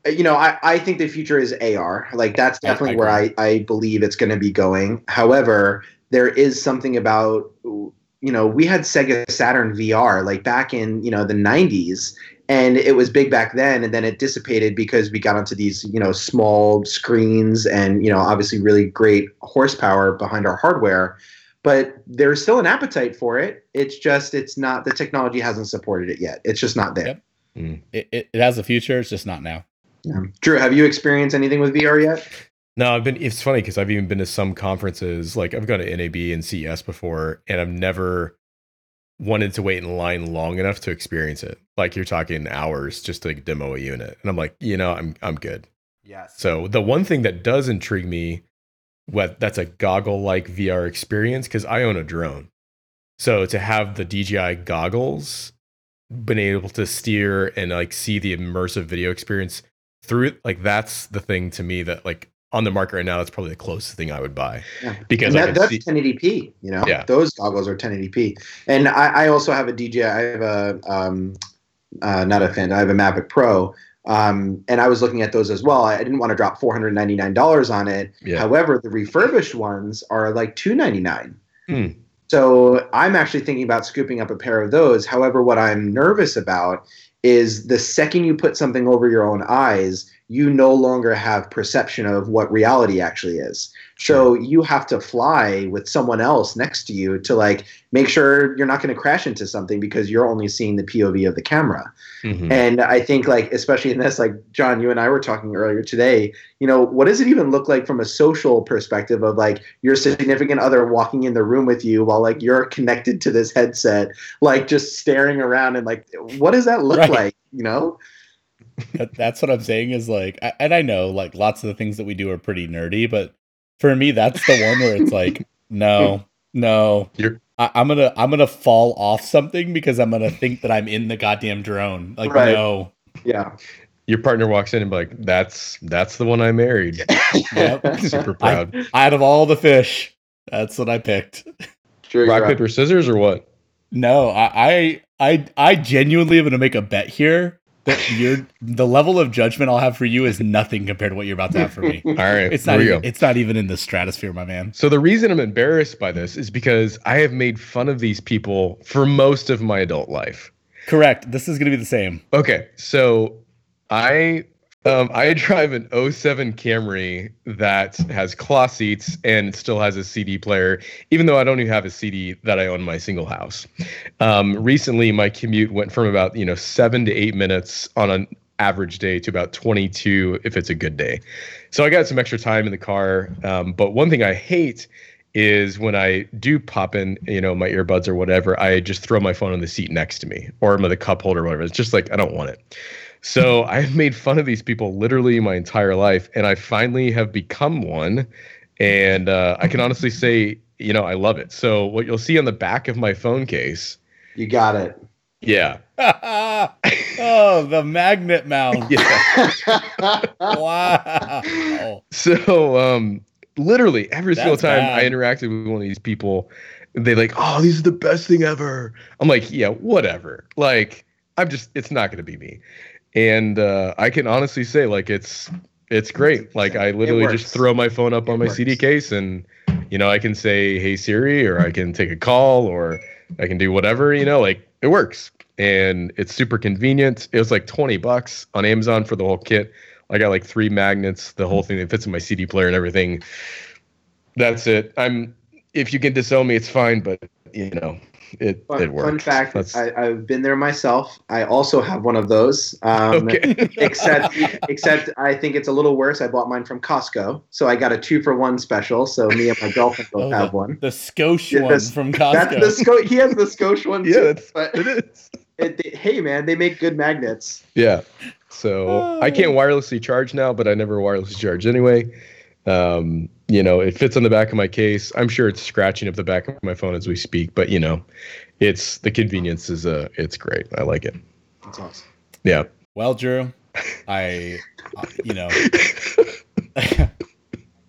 Uh, you know, I, I think the future is AR. Like that's I- I definitely where I, I believe it's gonna be going. However, there is something about you know, we had Sega Saturn VR like back in, you know, the nineties and it was big back then and then it dissipated because we got onto these, you know, small screens and, you know, obviously really great horsepower behind our hardware but there's still an appetite for it. It's just it's not the technology hasn't supported it yet. It's just not there. Yep. Mm. It, it, it has a future. It's just not now. Yeah. Drew, have you experienced anything with VR yet? No, I've been. It's funny because I've even been to some conferences. Like I've gone to NAB and CES before, and I've never wanted to wait in line long enough to experience it. Like you're talking hours just to like, demo a unit, and I'm like, you know, I'm I'm good. Yes. So the one thing that does intrigue me, what that's a goggle-like VR experience because I own a drone. So to have the DJI goggles, been able to steer and like see the immersive video experience through like that's the thing to me that like on the market right now, that's probably the closest thing I would buy Yeah. because that, that's see. 1080p. You know, Yeah. those goggles are 1080p. And I, I also have a DJI. I have a um, uh, not a fan. I have a Mavic Pro. Um, and I was looking at those as well. I didn't want to drop $499 on it. Yeah. However, the refurbished ones are like 299. Hmm. So I'm actually thinking about scooping up a pair of those. However, what I'm nervous about is the second you put something over your own eyes, you no longer have perception of what reality actually is. So you have to fly with someone else next to you to like make sure you're not going to crash into something because you're only seeing the POV of the camera. Mhm. And I think like especially in this, like John, you and I were talking earlier today, you know, what does it even look like from a social perspective of like your significant other walking in the room with you while like you're connected to this headset, like just staring around and like what does that look Right. like? You know? That, that's what I'm saying is like, I, and I know like lots of the things that we do are pretty nerdy, but for me, that's the one where it's like, no, no, You're- I, I'm gonna, I'm gonna fall off something because I'm gonna think that I'm in the goddamn drone. Like, Right. no, Yeah. Your partner walks in and be like, "That's that's the one I married." Yep. Super proud. out of all the fish, that's what I picked. Sure, Rock you're paper scissors or what? No, I, I, I, I genuinely am gonna make a bet here that you're the level of judgment I'll have for you is nothing compared to what you're about to have for me. All right, It's not, even, it's not even in the stratosphere, my man. So the reason I'm embarrassed by this is because I have made fun of these people for most of my adult life. Correct. This is gonna be the same. Okay, so I um, I drive an 07 Camry that has cloth seats and still has a CD player, even though I don't even have a CD that I own in my single house. Um, recently, my commute went from about you know seven to eight minutes on an average day to about 22 if it's a good day. So I got some extra time in the car. Um, but one thing I hate is when I do pop in, you know, my earbuds or whatever, I just throw my phone on the seat next to me or with a cup holder or whatever. It's just like I don't want it. So I've made fun of these people literally my entire life, and I finally have become one. And uh, I can honestly say, you know, I love it. So what you'll see on the back of my phone case, You got it. yeah, oh, the magnet mount. yeah. Wow. So um literally every single time bad. I interacted with one of these people, they like, oh, this is the best thing ever. I'm like, yeah, whatever. Like, I'm just it's not gonna be me. And uh I can honestly say, like, it's it's great. Like I literally just throw my phone up on It my CD case and you know, I can say, hey Siri, or I can take a call or I can do whatever, you know, like it works. And it's super convenient. It was like 20 bucks on Amazon for the whole kit. I got like three magnets, the whole thing that fits in my CD player and everything. That's it. I'm if you can disown me, it's fine, but you know, it Fun, it works. fun fact: That's- I, I've been there myself. I also have one of those. Um, okay. except, except I think it's a little worse. I bought mine from Costco, so I got a two for one special. So me and my girlfriend both Oh, have one. The Scosche Yeah, one that's- from That's Costco. the Sco- He has the Scosche one yeah, too. that's but it is. it, they- hey man, they make good magnets. Yeah. So I can't wirelessly charge now, but I never wirelessly charge anyway. Um, you know, it fits on the back of my case. I'm sure it's scratching up the back of my phone as we speak, but you know, it's the convenience is uh it's great. I like it. That's awesome. Yeah. well, Drew, I, uh, you know,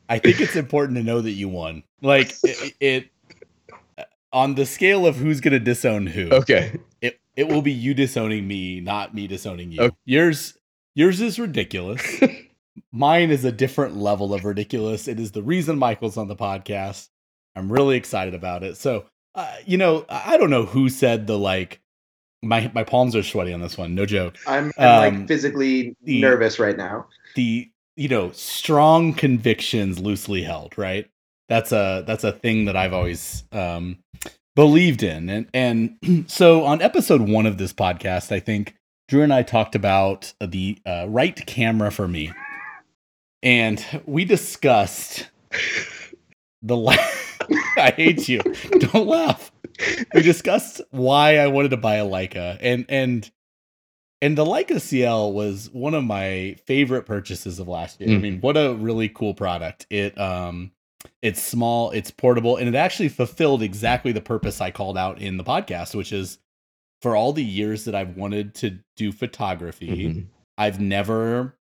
I think it's important to know that you won. Like it, it on the scale of who's gonna disown who. Okay. It it will be you disowning me, not me disowning you. Okay. Yours yours is ridiculous. Mine is a different level of ridiculous. It is the reason Michael's on the podcast. I'm really excited about it. So, uh, you know, I don't know who said the like my my palms are sweaty on this one. No joke. I'm, I'm Um, like physically the- nervous right now. The you know strong convictions loosely held. Right. That's a that's a thing that I've always um, believed in, and and so on episode one of this podcast, I think Drew and I talked about the uh, right camera for me, and we discussed the. La- I hate you. Don't laugh. We discussed why I wanted to buy a Leica, and and and the Leica CL was one of my favorite purchases of last year. I Mm. mean, what a really cool product! It um, it's small, it's portable, and it actually fulfilled exactly the purpose I called out in the podcast, which is for all the years that I've wanted to do photography, Mhm. I've never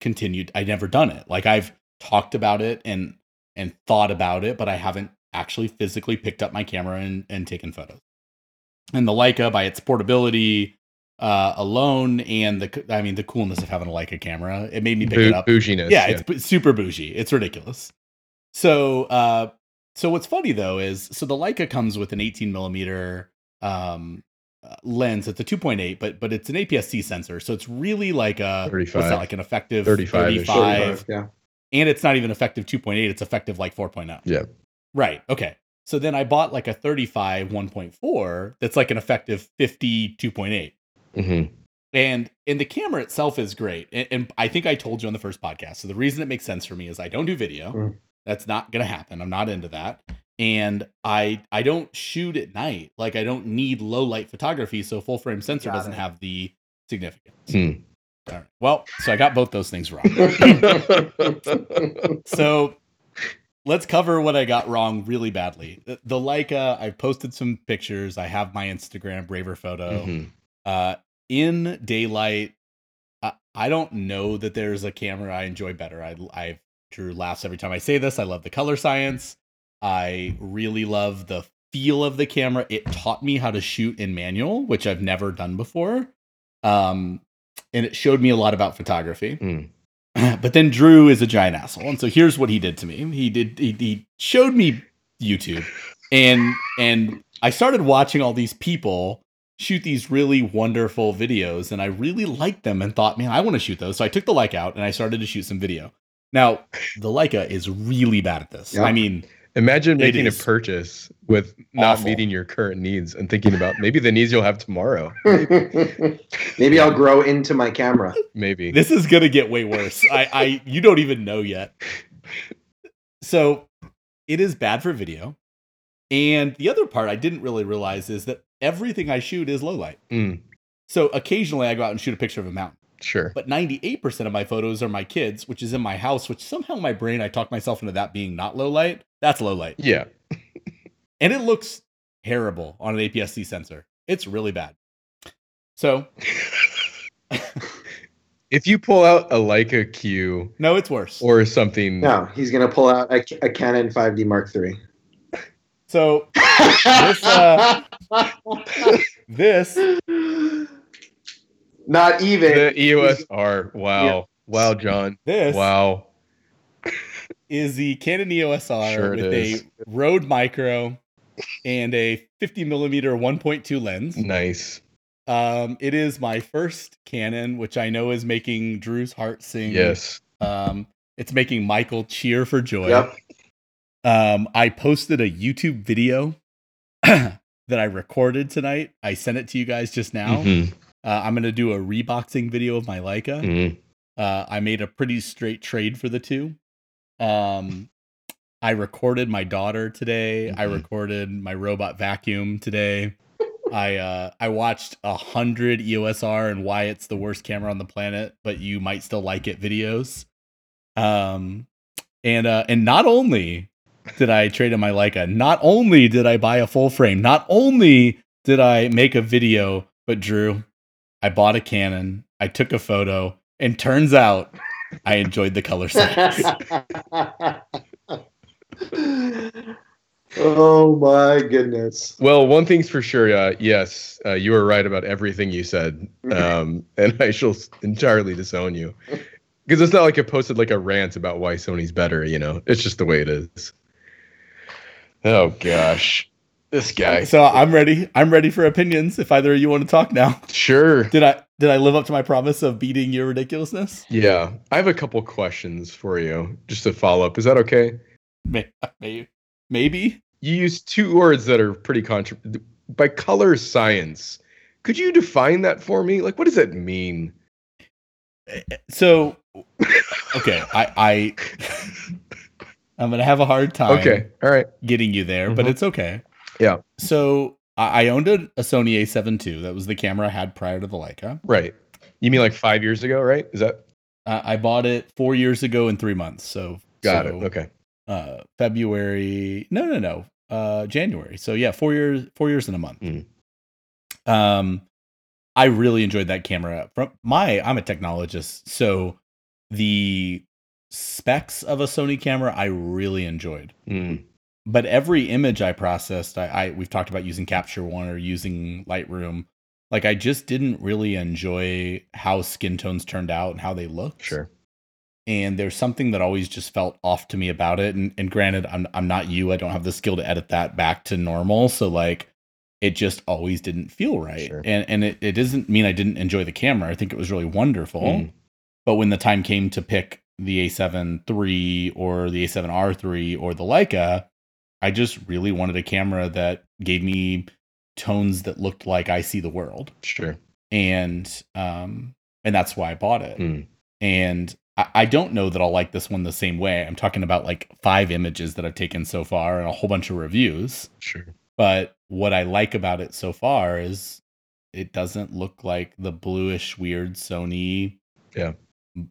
continued. I've never done it. Like I've talked about it and and thought about it, but I haven't actually physically picked up my camera and, and taken photos. And the Leica, by its portability uh, alone, and the I mean the coolness of having a Leica camera, it made me pick Bou- it up. bouginess. Yeah, it's super bougie. It's ridiculous. So, uh, so what's funny though is so the Leica comes with an 18 millimeter um, lens. It's a 2.8, but but it's an APS-C sensor, so it's really like a 35. what's that like an effective 35 -ish. 35 Yeah. and it's not even effective 2.8 it's effective like 4.0 Yeah. right okay so then i bought like a 35 1.4 that's like an effective 50 2.8 hmm and and the camera itself is great and, and i think i told you on the first podcast so the reason it makes sense for me is i don't do video Mm. that's not gonna happen i'm not into that and i i don't shoot at night like i don't need low light photography so full frame sensor Got doesn't it. have the significance Hmm. All right. well so i got both those things wrong so let's cover what I got wrong really badly. The, the Leica, I posted some pictures. I have my Instagram Braver photo. Mhm. Uh, in daylight, I, I don't know that there's a camera I enjoy better. I I Drew laughs every time I say this. I love the color science. I really love the feel of the camera. It taught me how to shoot in manual, which I've never done before. Um, and it showed me a lot about photography. Mm. But then Drew is a giant asshole, and so here's what he did to me. He did he, he showed me YouTube, and and I started watching all these people shoot these really wonderful videos, and I really liked them and thought, man, I want to shoot those. So I took the Leica out and I started to shoot some video. Now the Leica is really bad at this. Yeah. I mean, Imagine making a purchase with not awful. meeting your current needs and thinking about maybe the needs you'll have tomorrow. Maybe I'll grow into my camera. Maybe. this is gonna get way worse. I, I you don't even know yet. So it is bad for video. And the other part I didn't really realize is that everything I shoot is low light. Mm, So occasionally I go out and shoot a picture of a mountain. sure. But 98% of my photos are my kids, which is in my house, which somehow in my brain I talk myself into that being not low light. That's low light. Yeah. And it looks terrible on an APS-C sensor. It's really bad. So if you pull out a Leica Q no, it's worse. or something, No, he's gonna pull out a, a Canon 5D Mark III. So This, uh, this Not even. the EOS R. Wow. Wow, John. this Wow. Is the Canon EOS R Sure with is. a Rode Micro and a 50 millimeter 1.2 lens. Nice. Um, it is my first Canon, which I know is making Drew's heart sing. Yes. Um, it's making Michael cheer for joy. Yep. Um, I posted a YouTube video that I recorded tonight. I sent it to you guys just now. Mhm, Uh, I'm gonna do a reboxing video of my Leica. mhm. Uh, I made a pretty straight trade for the two. Um, I recorded my daughter today. I Mhm. recorded my robot vacuum today. I uh, I watched a hundred EOSR and why it's the worst camera on the planet, but you might still like it videos. Um, and uh, and not only did I trade in my Leica, not only did I buy a full frame, not only did I make a video, but Drew, I bought a Canon. I took a photo, and turns out I enjoyed the color science. oh my goodness. Well, one thing's for sure. Uh, yes, uh, you were right about everything you said, um, and I shall entirely disown you because it's not like I posted like a rant about why Sony's better. You know, it's just the way it is. Oh gosh, this guy. so I'm ready. I'm ready for opinions. If either of you want to talk now, Sure. did I did I live up to my promise of beating your ridiculousness? Yeah, I have a couple questions for you just to follow up. Is that okay? May- may- Maybe. You use two words that are pretty contra- by color science. Could you define that for me? Like, what does that mean? So, okay, I I I'm gonna have a hard time. Okay, all right. getting you there, but Mhm. it's okay. Yeah. So I owned a, a Sony A7 II. That was the camera I had prior to the Leica. Right. You mean like five years ago, right? Is that Uh, I bought it four years ago in three months. So got so, it? Okay. Uh, February. No, no, no. Uh, January. So yeah, four years. Four years in a month. Mhm. Um, I really enjoyed that camera. From my, I'm a technologist, so the specs of a Sony camera I really enjoyed. Mm, but every image I processed, I, I we've talked about using Capture One or using Lightroom. Like I just didn't really enjoy how skin tones turned out and how they looked. sure. And there's something that always just felt off to me about it. And, and granted, I'm I'm not you. I don't have the skill to edit that back to normal. So like it just always didn't feel right. Sure. And and it, it doesn't mean I didn't enjoy the camera. I think it was really wonderful. Mm. But when the time came to pick the A7 III or the A7R III or the Leica, I just really wanted a camera that gave me tones that looked like I see the world. Sure. And um and that's why I bought it. Mm. And I, I don't know that I'll like this one the same way. I'm talking about like five images that I've taken so far and a whole bunch of reviews. Sure. But what I like about it so far is it doesn't look like the bluish weird Sony Yeah.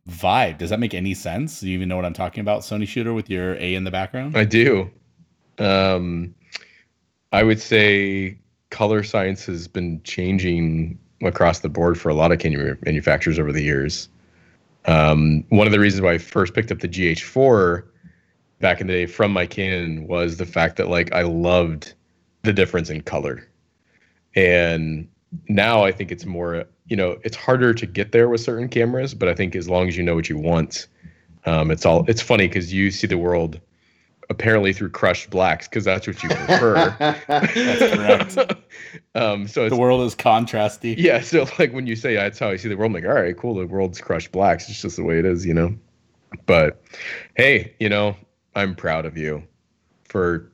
vibe. Does that make any sense? Do you even know what I'm talking about? Sony shooter with your A in the background? I do. Um, I would say color science has been changing across the board for a lot of camera manufacturers over the years. Um, one of the reasons why I first picked up the GH4 back in the day from my Canon was the fact that like I loved the difference in color. And now I think it's more, you know, it's harder to get there with certain cameras, but I think as long as you know what you want, um, it's all it's funny because you see the world apparently through crushed blacks because that's what you prefer. That's correct. um, so it's The world is contrasty. yeah, so like when you say that's how I see the world, I'm like, all right, cool, the world's crushed blacks. It's just the way it is, you know. But hey, you know, I'm proud of you for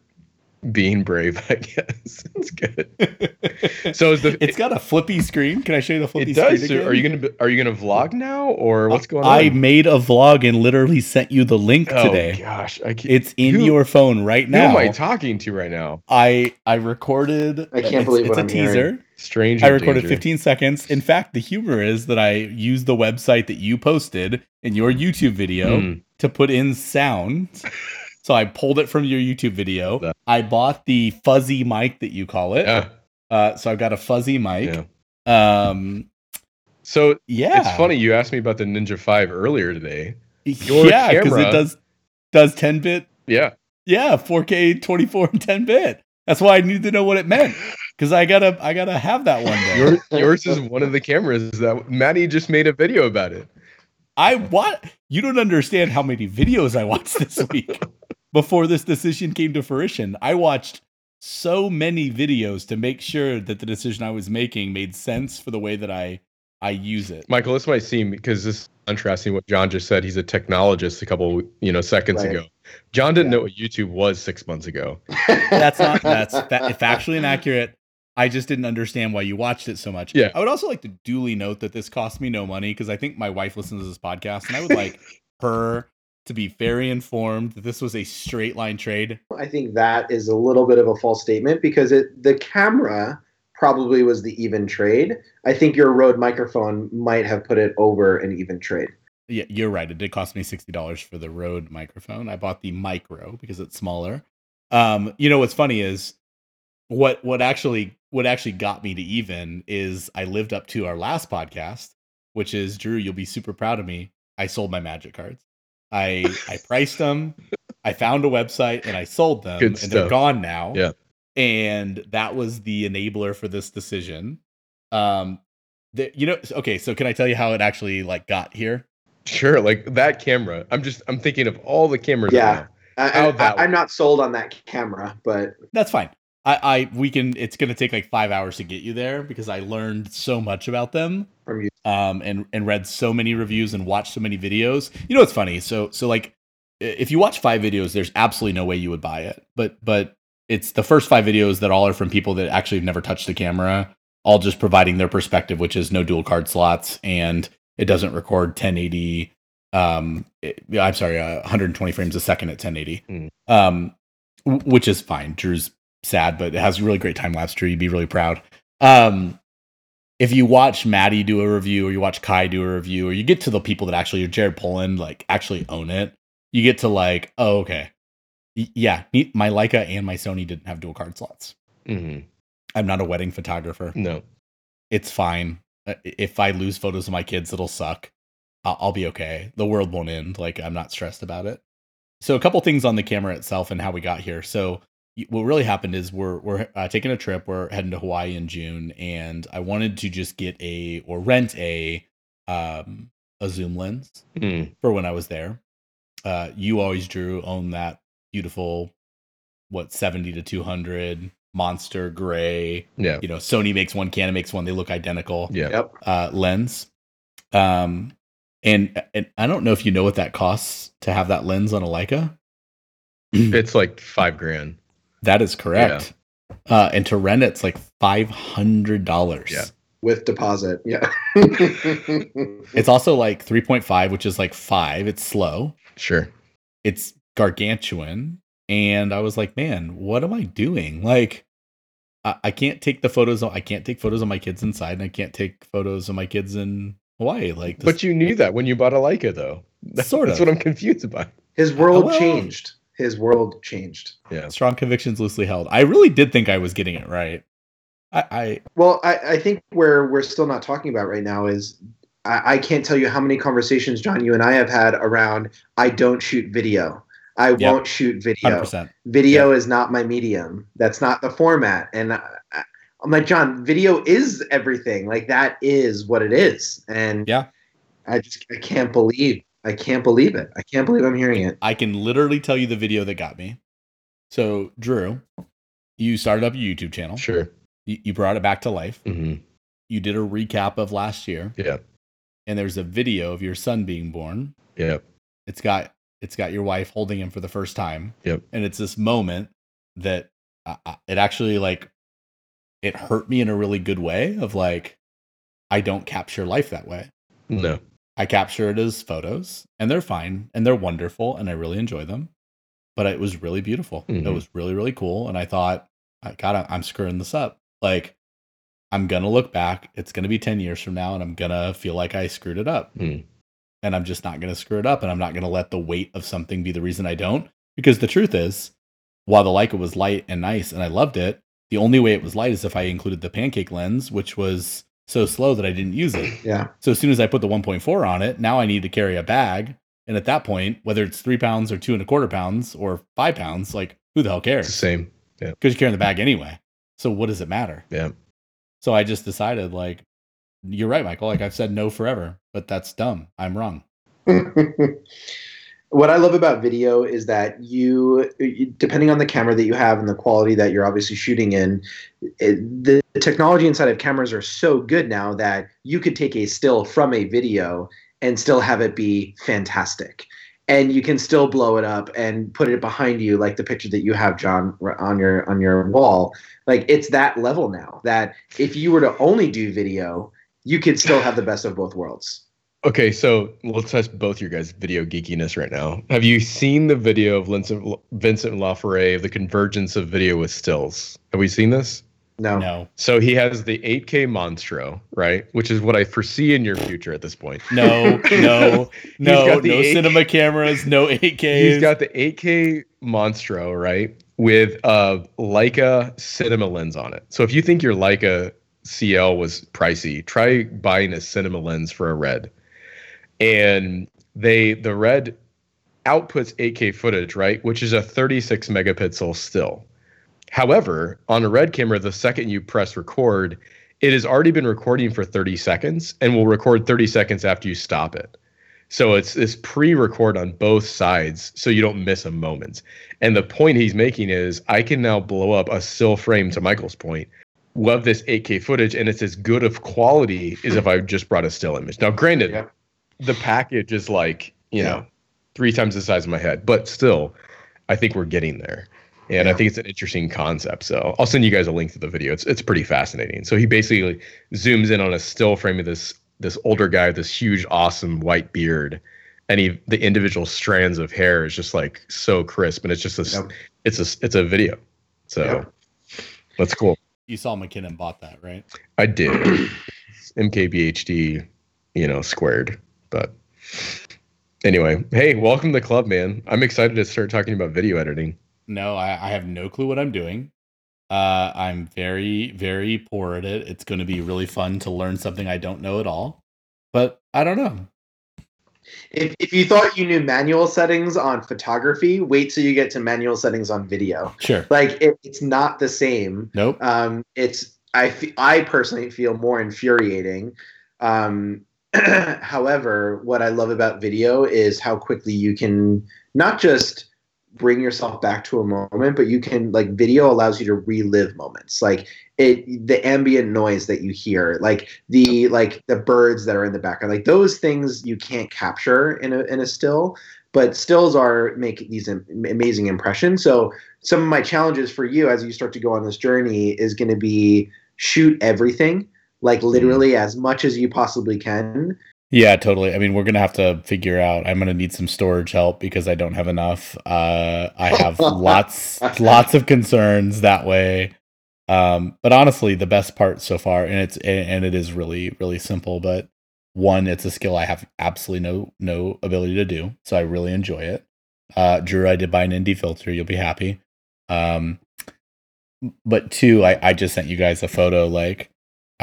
being brave, I guess. It's good. So is the it's got a flippy screen. Can I show you the flippy it does. screen? So again? are you gonna are you gonna vlog now or what's going I on? I made a vlog and literally sent you the link oh today. gosh, I can't, It's in Who- your phone right now. who now. am I talking to right now? I I recorded. I can't it's- believe it's what a I'm teaser. hearing. Strange. I recorded danger. 15 seconds. In fact, the humor is that I used the website that you posted in your YouTube video Mm, to put in sound. So I pulled it from your YouTube video. I bought the fuzzy mic that you call it. yeah, Uh, so I've got a fuzzy mic. yeah. Um, So yeah, it's funny you asked me about the Ninja V earlier today. Your yeah, because it does does 10 bit. Yeah, Yeah, 4K, 24, and 10 bit. That's why I needed to know what it meant because I gotta I gotta have that one day. yours, yours is one of the cameras that Matti just made a video about it. I what you don't understand how many videos I watched this week before this decision came to fruition. I watched so many videos to make sure that the decision I was making made sense for the way that I I use it. Michael, this might seem because this is contrasting what John just said. He's a technologist a couple you know seconds Right. ago. John didn't Yeah. know what YouTube was six months ago. That's not that's fa- factually inaccurate. I just didn't understand why you watched it so much. Yeah. I would also like to duly note that this cost me no money because I think my wife listens to this podcast and I would like her to be very informed that this was a straight line trade. I think that is a little bit of a false statement because it the camera probably was the even trade. I think your Rode microphone might have put it over an even trade. Yeah, you're right. It did cost me sixty dollars for the Rode microphone. I bought the micro because it's smaller. Um, you know what's funny is what what actually what actually got me to even is I lived up to our last podcast, which is Drew. You'll be super proud of me. I sold my magic cards. I I priced them. I found a website and I sold them, Good and they're gone now. Yeah. and that was the enabler for this decision. Um, the, you know, okay. So can I tell you how it actually like got here? Sure, like that camera. I'm just I'm thinking of all the cameras. Yeah. now. I, How'd that I, am not sold on that camera, but That's fine. I, I we can. It's gonna take like five hours to get you there because I learned so much about them. From you, um, and and read so many reviews and watched so many videos. You know it's funny? So so like if you watch five videos, there's absolutely no way you would buy it. But but it's the first five videos that all are from people that actually have never touched the camera, all just providing their perspective, which is no dual card slots and it doesn't record 1080. Um, it- I'm sorry, uh, 120 frames a second at 1080. Mm. Um, w- which is fine. Drew's sad, but it has really great time lapse. Drew, you'd be really proud. Um, if you watch Matti do a review or you watch Kai do a review or you get to the people that actually or Jared Polin like actually own it, you get to like, oh, okay. Yeah, my Leica and my Sony didn't have dual card slots. Mhm. I'm not a wedding photographer. No. It's fine. If I lose photos of my kids, it'll suck. I'll, be okay. The world won't end. Like I'm not stressed about it. So a couple things on the camera itself and how we got here. So what really happened is we're we're uh, taking a trip. We're heading to Hawaii in June, and I wanted to just get a or rent a um a zoom lens Mm. for when I was there. Uh, you always drew own that beautiful what 70 to 200 monster gray. Yeah. You know, Sony makes one, Canon makes one. They look identical. Yeah. Yep. Uh, lens. Um, and, and I don't know if you know what that costs to have that lens on a Leica. It's like five grand. That is correct. Uh, and to rent it's like five hundred dollars. Yeah. With deposit. Yeah. It's also like three point five, which is like five. It's slow. Sure. It's gargantuan. And I was like, man, what am I doing? Like, I, I can't take the photos. I can't take photos of my kids inside, and I can't take photos of my kids in Hawaii. Like, this- But you knew that when you bought a Leica, though. That's, Sort That's what I'm confused about. His world Well- changed. His world changed. Yeah. strong convictions loosely held. I really did think I was getting it right. I, I Well, I, I think where we're still not talking about right now is I, I can't tell you how many conversations, John, you and I have had around I don't shoot video. I Yep. won't shoot hundred video. percent. Video is not my medium. That's not the format. And I, I- I'm like, John, video is everything. Like that is what it is. And Yeah. I just I can't believe I can't believe it. I can't believe I'm hearing it. I can literally tell you the video that got me. So, Drew, you started up a YouTube channel. Sure. You, you brought it back to life. hmm You did a recap of last year, Yeah. and there's a video of your son being born. Yeah. It's got it's got your wife holding him for the first time. Yep. And it's this moment that uh, uh, it actually like it hurt me in a really good way of like I don't capture life that way. No. I capture it as photos, and they're fine and they're wonderful, and I really enjoy them. But it was really beautiful. It Mhm. was really really cool, and I thought, I- God, I'm screwing this up. Like, I'm gonna look back. It's gonna be ten years from now, and I'm gonna feel like I screwed it up. Mm. And I'm just not gonna screw it up, and I'm not gonna let the weight of something be the reason I don't. Because the truth is, while the Leica was light and nice, and I loved it, the only way it was light is if I included the pancake lens, which was so slow that I didn't use it. Yeah. So as soon as I put the 1.4 on it, now I need to carry a bag. And at that point, whether it's three pounds or two and a quarter pounds or five pounds, like who the hell It's the cares? same. Yeah. Because you're carrying the bag anyway. So what does it matter? Yeah. So I just decided, like, you're right, Michael. Like I've said no forever, but that's dumb. I'm wrong. what I love about video is that you, depending on the camera that you have and the quality that you're obviously shooting in, it, the, technology inside of cameras are so good now that you could take a still from a video and still have it be fantastic. And you can still blow it up and put it behind you, like the picture that you have, John, on your on your wall. Like it's that level now. That if you were to only do video, you could still have the best of both worlds. Okay, so let's test both your guys' video geekiness right now. Have you seen the video of Vincent, Vincent Laforet of the convergence of video with stills? Have we seen this? No. No, So he has the 8K Monstro, right? Which is what I foresee in your future at this point. no, no, no, no eight- cinema cameras, no 8Ks. He's got the 8K Monstro, right? With a Leica cinema lens on it. So if you think your Leica CL was pricey, try buying a cinema lens for a red. And they the red outputs 8K footage, right? Which is a 36 megapixel still. However, on a red camera, the second you press record, it has already been recording for 30 seconds and will record 30 seconds after you stop it. So it's this pre-record on both sides so you don't miss a moment. And the point he's making is I can now blow up a still frame to Michael's point. Love this 8K footage and it's as good of quality as if I just brought a still image. Now granted, Yeah. The package is like, you Yeah. know, three times the size of my head, but still I think we're getting there. And I think it's an interesting concept. So I'll send you guys a link to the video. It's it's pretty fascinating. So he basically zooms in on a still frame of this this older guy with this huge, awesome white beard, and he the individual strands of hair is just like so crisp, and it's just a Yep. it's a it's a video. So Yep. that's cool. You saw McKinnon bought that, right? I did MKBHD, you know, squared. But anyway, hey, welcome to the club, man. I'm excited to start talking about video editing. No, I, I have no clue what I'm doing. Uh, I'm very, very poor at it. It's going to be really fun to learn something I don't know at all. But I don't know. If, if you thought you knew manual settings on photography, wait till you get to manual settings on video. Sure. Like it, it's not the same. Nope. Um, it's I I personally feel more infuriating. Um, however, what I love about video is how quickly you can not just bring yourself back to a moment, but you can like video allows you to relive moments. Like it the ambient noise that you hear, like the like the birds that are in the background, like those things you can't capture in a in a still, but stills are make these am- amazing impressions. So some of my challenges for you as you start to go on this journey is going to be shoot everything like literally as much as you possibly can Yeah, totally. I mean, we're gonna have to figure out. I'm gonna need some storage help because I don't have enough. Uh, I have lots, lots of concerns that way. Um, but honestly, the best part so far, and it's and it is really, really simple. But one, it's a skill I have absolutely no no ability to do, so I really enjoy it. Uh, Drew, I did buy an ND filter. You'll be happy. Um, but two, I I just sent you guys a photo. Like,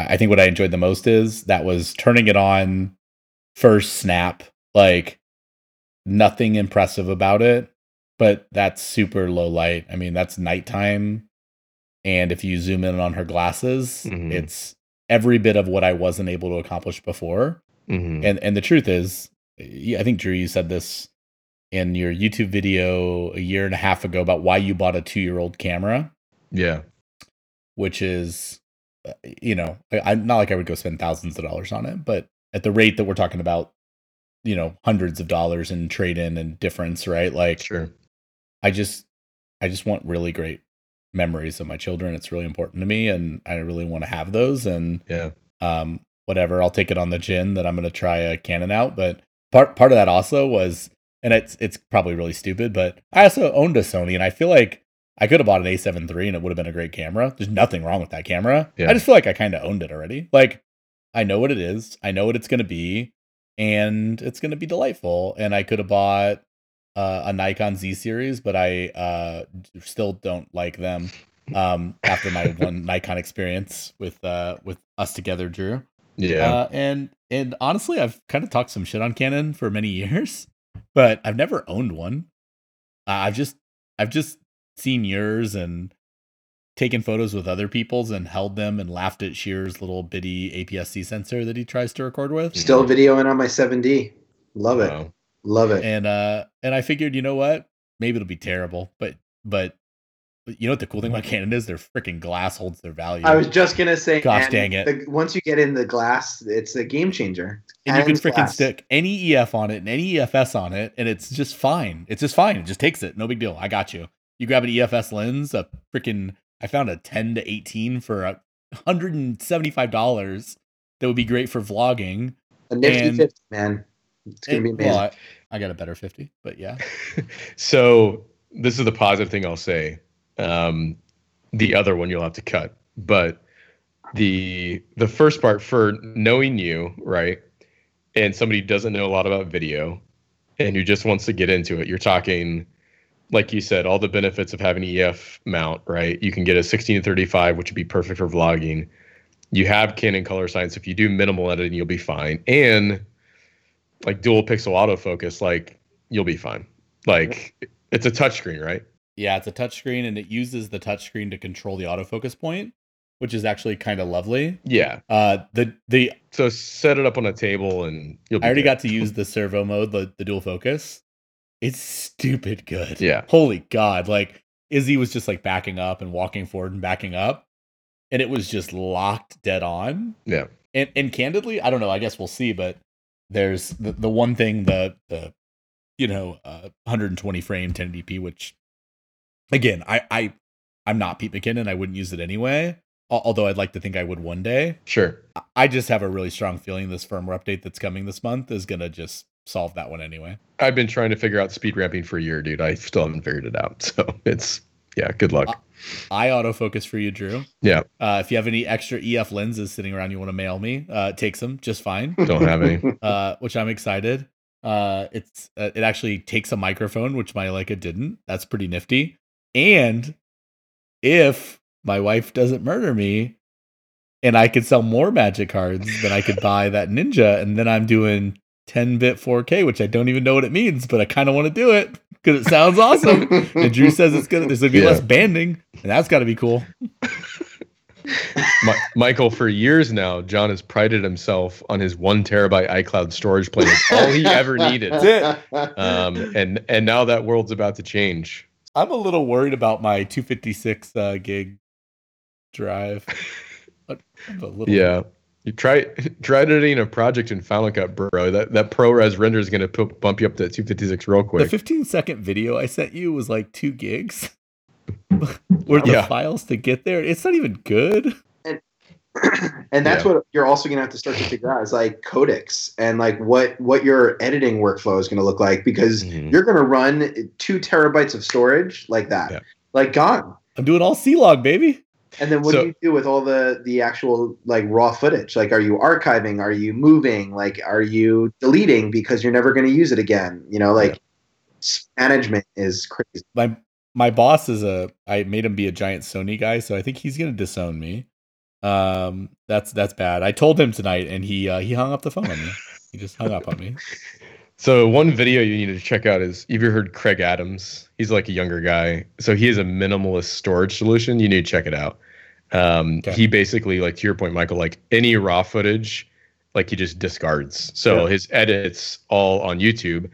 I think what I enjoyed the most is that was turning it on first snap like nothing impressive about it but that's super low light i mean that's nighttime and if you zoom in on her glasses Mhm. it's every bit of what i wasn't able to accomplish before Mhm. and and the truth is yeah, i think drew you said this in your youtube video a year and a half ago about why you bought a two year old camera yeah. which is you know i'm not like i would go spend thousands of dollars on it but at the rate that we're talking about you know hundreds of dollars in trade in and difference right like Sure. i just i just want really great memories of my children it's really important to me and i really want to have those and Yeah. um whatever i'll take it on the chin that i'm going to try a canon out but part part of that also was and it's it's probably really stupid but i also owned a sony and i feel like i could have bought an a7 III and it would have been a great camera there's nothing wrong with that camera Yeah. i just feel like i kind of owned it already like i know what it is i know what it's going to be and it's going to be delightful and i could have bought uh, a nikon z series but i uh still don't like them um after my one nikon experience with uh with us together drew Yeah. uh, and and honestly, I've kind of talked some shit on Canon for many years, but I've never owned one. I've just I've just seen yours and taken photos with other people's and held them and laughed at Shear's little bitty APS-C sensor that he tries to record with. still videoing on my 7d love it Wow. love it And uh and I figured, you know what? Maybe it'll be terrible, but but, but you know what the cool thing about Canon is? Their freaking glass holds their value. i was just gonna say Gosh man, dang it. the, once you get in the glass it's a game changer and you can freaking glass. stick any EF on it and any EFS on it, and it's just fine. It's just fine. It just takes it. No big deal. I got you. You grab an EFS lens, a freaking. I found a ten to eighteen for a hundred and seventy five dollars. That would be great for vlogging. a nifty and- 50 man it's gonna be amazing well, I, I got a better fifty, but yeah. so this is the positive thing I'll say. Um, the other one you'll have to cut, but the the first part for knowing you, right? And somebody doesn't know a lot about video, and who just wants to get into it. You're talking, like you said, all the benefits of having an EF mount, right? You can get a 16 to 35, which would be perfect for vlogging. You have Canon color science. If you do minimal editing, you'll be fine. And like dual pixel autofocus, like you'll be fine. Like it's a touchscreen, right? Yeah, it's a touchscreen, and it uses the touchscreen to control the autofocus point, which is actually kind of lovely. Yeah. Uh, the the So set it up on a table and you'll be I already good. got to use the servo mode, the, the dual focus. It's stupid good. Yeah. Holy God. Like Izzy was just like backing up and walking forward and backing up. And it was just locked dead on. Yeah. And and candidly, I don't know, I guess we'll see, but there's the, the one thing the the you know, uh 120 frame 1080p, which again, I I I'm not Pete McKinnon. I wouldn't use it anyway. Although I'd like to think I would one day. Sure. I just have a really strong feeling this firmware update that's coming this month is going to just solve that one anyway. I've been trying to figure out speed ramping for a year, dude. I still haven't figured it out. So it's yeah, good luck. Uh, I autofocus for you, Drew. Yeah. Uh, if you have any extra EF lenses sitting around you want to mail me, uh, take some just fine. Don't have any. Uh, which I'm excited. Uh, it's uh, it actually takes a microphone, which my Leica didn't. That's pretty nifty. And if my wife doesn't murder me, and I could sell more magic cards, then I could buy that ninja, and then I'm doing 10 bit 4K, which I don't even know what it means, but I kind of want to do it because it sounds awesome. and Drew says it's gonna there's gonna be Yeah. less banding, and that's got to be cool. Mi- Michael, for years now, John has prided himself on his one terabyte iCloud storage plan. It's all he ever needed. That's Um, and and now that world's about to change. I'm a little worried about my 256 uh, gig drive. I'm a little- Yeah. You try try editing a project in Final Cut, bro. That that ProRes render is gonna pu- bump you up to 256 real quick. The 15 second video I sent you was like two gigs. Were the Yeah. files to get there? It's not even good. and that's Yeah. what you're also going to have to start to figure out is like codecs and like what what your editing workflow is going to look like because Mhm. you're going to run two terabytes of storage like that Yeah. like gone I'm doing all C log, baby. And then what So- do you do with all the the actual like raw footage like are you archiving are you moving like are you deleting because you're never going to use it again you know like s- management is crazy My my boss is a I made him be a giant Sony guy, so I think he's gonna disown me. Um that's that's bad. I told him tonight and he uh, he hung up the phone on me. He just hung up on me. So one video you need to check out is have you heard Kraig Adams? He's like a younger guy. So he has a minimalist storage solution. You need to check it out. Um, Okay. He basically, like to your point, Michael, like any raw footage, like he just discards. So Yeah. his edits all on YouTube,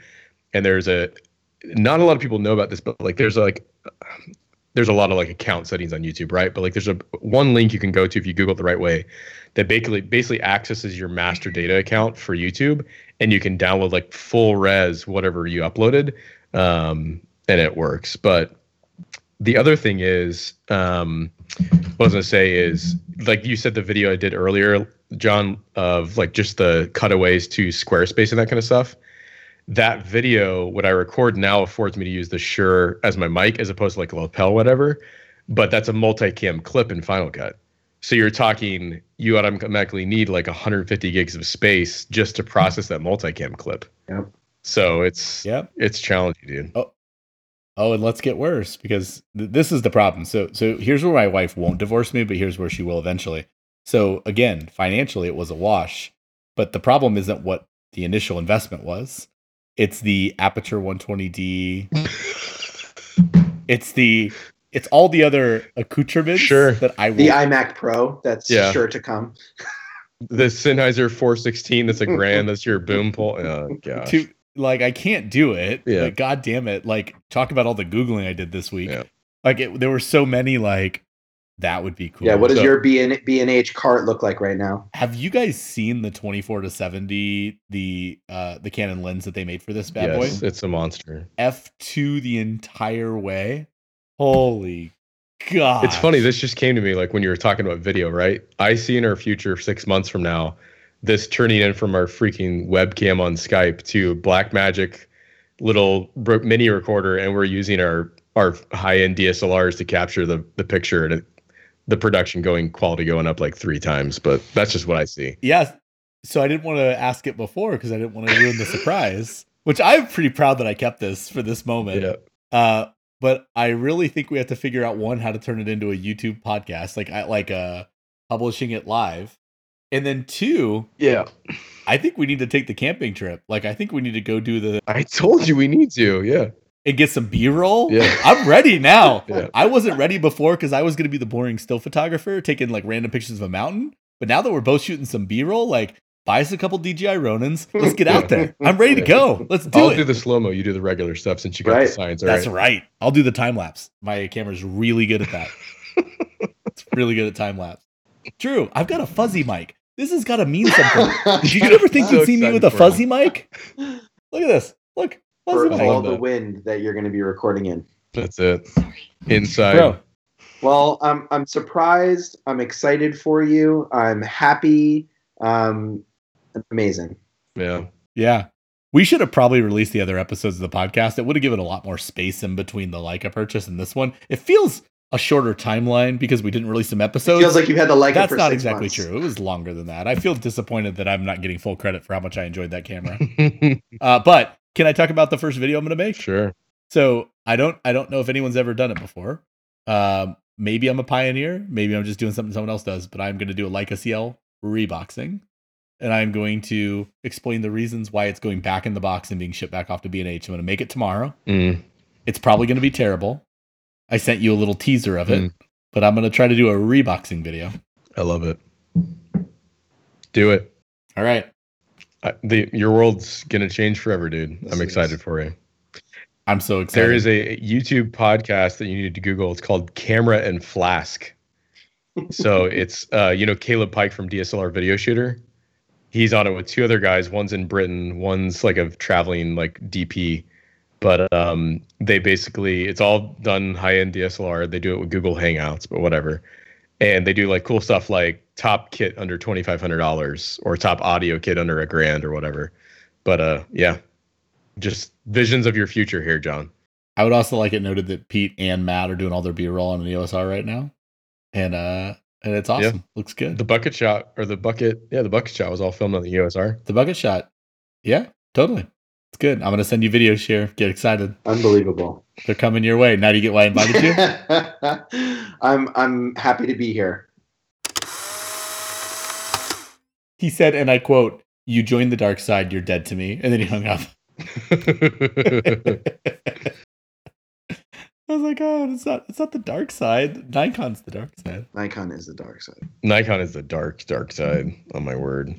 and there's a not a lot of people know about this, but like there's like there's a lot of like account settings on YouTube, right? But like there's a one link you can go to if you Google it the right way that basically basically accesses your master data account for YouTube, and you can download like full res whatever you uploaded, um, and it works. But the other thing is, um, what I was gonna say is like you said the video I did earlier, John, of like just the cutaways to Squarespace and that kind of stuff. That video, what I record now, affords me to use the Shure as my mic as opposed to like a lapel, whatever. But that's a multi-cam clip in Final Cut. So you're talking, you automatically need like 150 gigs of space just to process that multicam clip. Yep. So it's Yep. it's challenging, dude. Oh, Oh, and let's get worse because th- this is the problem. So, so here's where my wife won't divorce me, but here's where she will eventually. So again, financially, it was a wash, but the problem isn't what the initial investment was. It's the Aputure 120D. It's the it's all the other accoutrements Sure. that I will. the imac pro that's Yeah. sure to come the Sennheiser 416 that's a grand that's your boom pole oh gosh to like I can't do it. Yeah. Like god damn it. Like talk about all the googling I did this week. Yeah. Like it, there were so many like that would be cool. yeah what does So- your B and H cart look like right now Have you guys seen the 24 to 70 the uh the Canon lens that they made for this bad yes boy? it's a monster F2 the entire way. Holy god. it's funny this just came to me like when you were talking about video right i see in our future six months from now this turning in from our freaking webcam on skype to black magic little mini recorder and we're using our our high-end dslrs to capture the the picture and it, the production going quality going up like three times but that's just what i see Yeah. So I didn't want to ask it before because I didn't want to ruin the surprise. Which I'm pretty proud that I kept this for this moment. yeah Uh, but I really think we have to figure out one how to turn it into a YouTube podcast, like I like uh publishing it live, and then two, yeah I think we need to take the camping trip. Like I think we need to go do the i told you we need to yeah and get some B roll. Yeah. I'm ready now. Yeah. I wasn't ready before because I was gonna be the boring still photographer, taking like random pictures of a mountain. But now that we're both shooting some B roll, like buy us a couple DJI Ronins. Let's get out there. I'm ready to go. Let's do i'll it. do the slow mo you do the regular stuff since you got Right. the science all That's right right. I'll do the time lapse. My camera's really good at that. it's really good at time lapse. True. I've got a fuzzy mic. This has got to mean something. Did you ever think So you'd see me with a for fuzzy mic? Look at this. Look. for Fuzzy all the wind that you're going to be recording in that's it inside Bro, Well, I'm I'm surprised. I'm excited for you. I'm happy. Um, amazing. yeah yeah. We should have probably released the other episodes of the podcast. It would have given a lot more space in between the Leica purchase and this one. It feels a shorter timeline because we didn't release some It episodes. feels like you had the like That's for not six exactly months. true. It was longer than that. I feel disappointed that I'm not getting full credit for how much I enjoyed that camera. Uh, but can I talk about the first video I'm going to make? sure So I don't I don't know if anyone's ever done it before. Um, maybe I'm a pioneer. Maybe I'm just doing something someone else does. But I'm going to do a Leica CL reboxing, and I'm going to explain the reasons why it's going back in the box and being shipped back off to B&H. I'm going to make it tomorrow. Mm. It's probably going to be terrible. I sent you a little teaser of it, Mm. but I'm gonna try to do a reboxing video. I love it. Do it. All right. I, the your world's gonna change forever, dude. Yes, I'm it excited is. for you. I'm so excited. There is a YouTube podcast that you need to Google. It's called Camera and Flask. so it's uh, you know Caleb Pike from DSLR Video Shooter. He's on it with two other guys. One's in Britain. One's like a traveling like DP. But um, they basically it's all done high end DSLR. They do it with Google Hangouts, but whatever. And they do like cool stuff like top kit under twenty five hundred dollars or top audio kit under a grand or whatever. But uh, yeah, just visions of your future here, John. I would also like it noted that Pete and Matt are doing all their B roll on an EOSR right now, and uh, and it's awesome. Looks good. The bucket shot or the bucket, yeah, the bucket shot was all filmed on the E USR. The bucket shot. Yeah, totally. It's good. I'm gonna send you videos here. Get excited. Unbelievable. They're coming your way. Now do you get why I invited you? I'm I'm happy to be here. he said, and I quote, "You joined the dark side. You're dead to me." And then he hung up. I was like, "Oh, it's not. It's not the dark side. Nikon's the dark side." Nikon is the dark side. Nikon is the dark, dark side. On my word.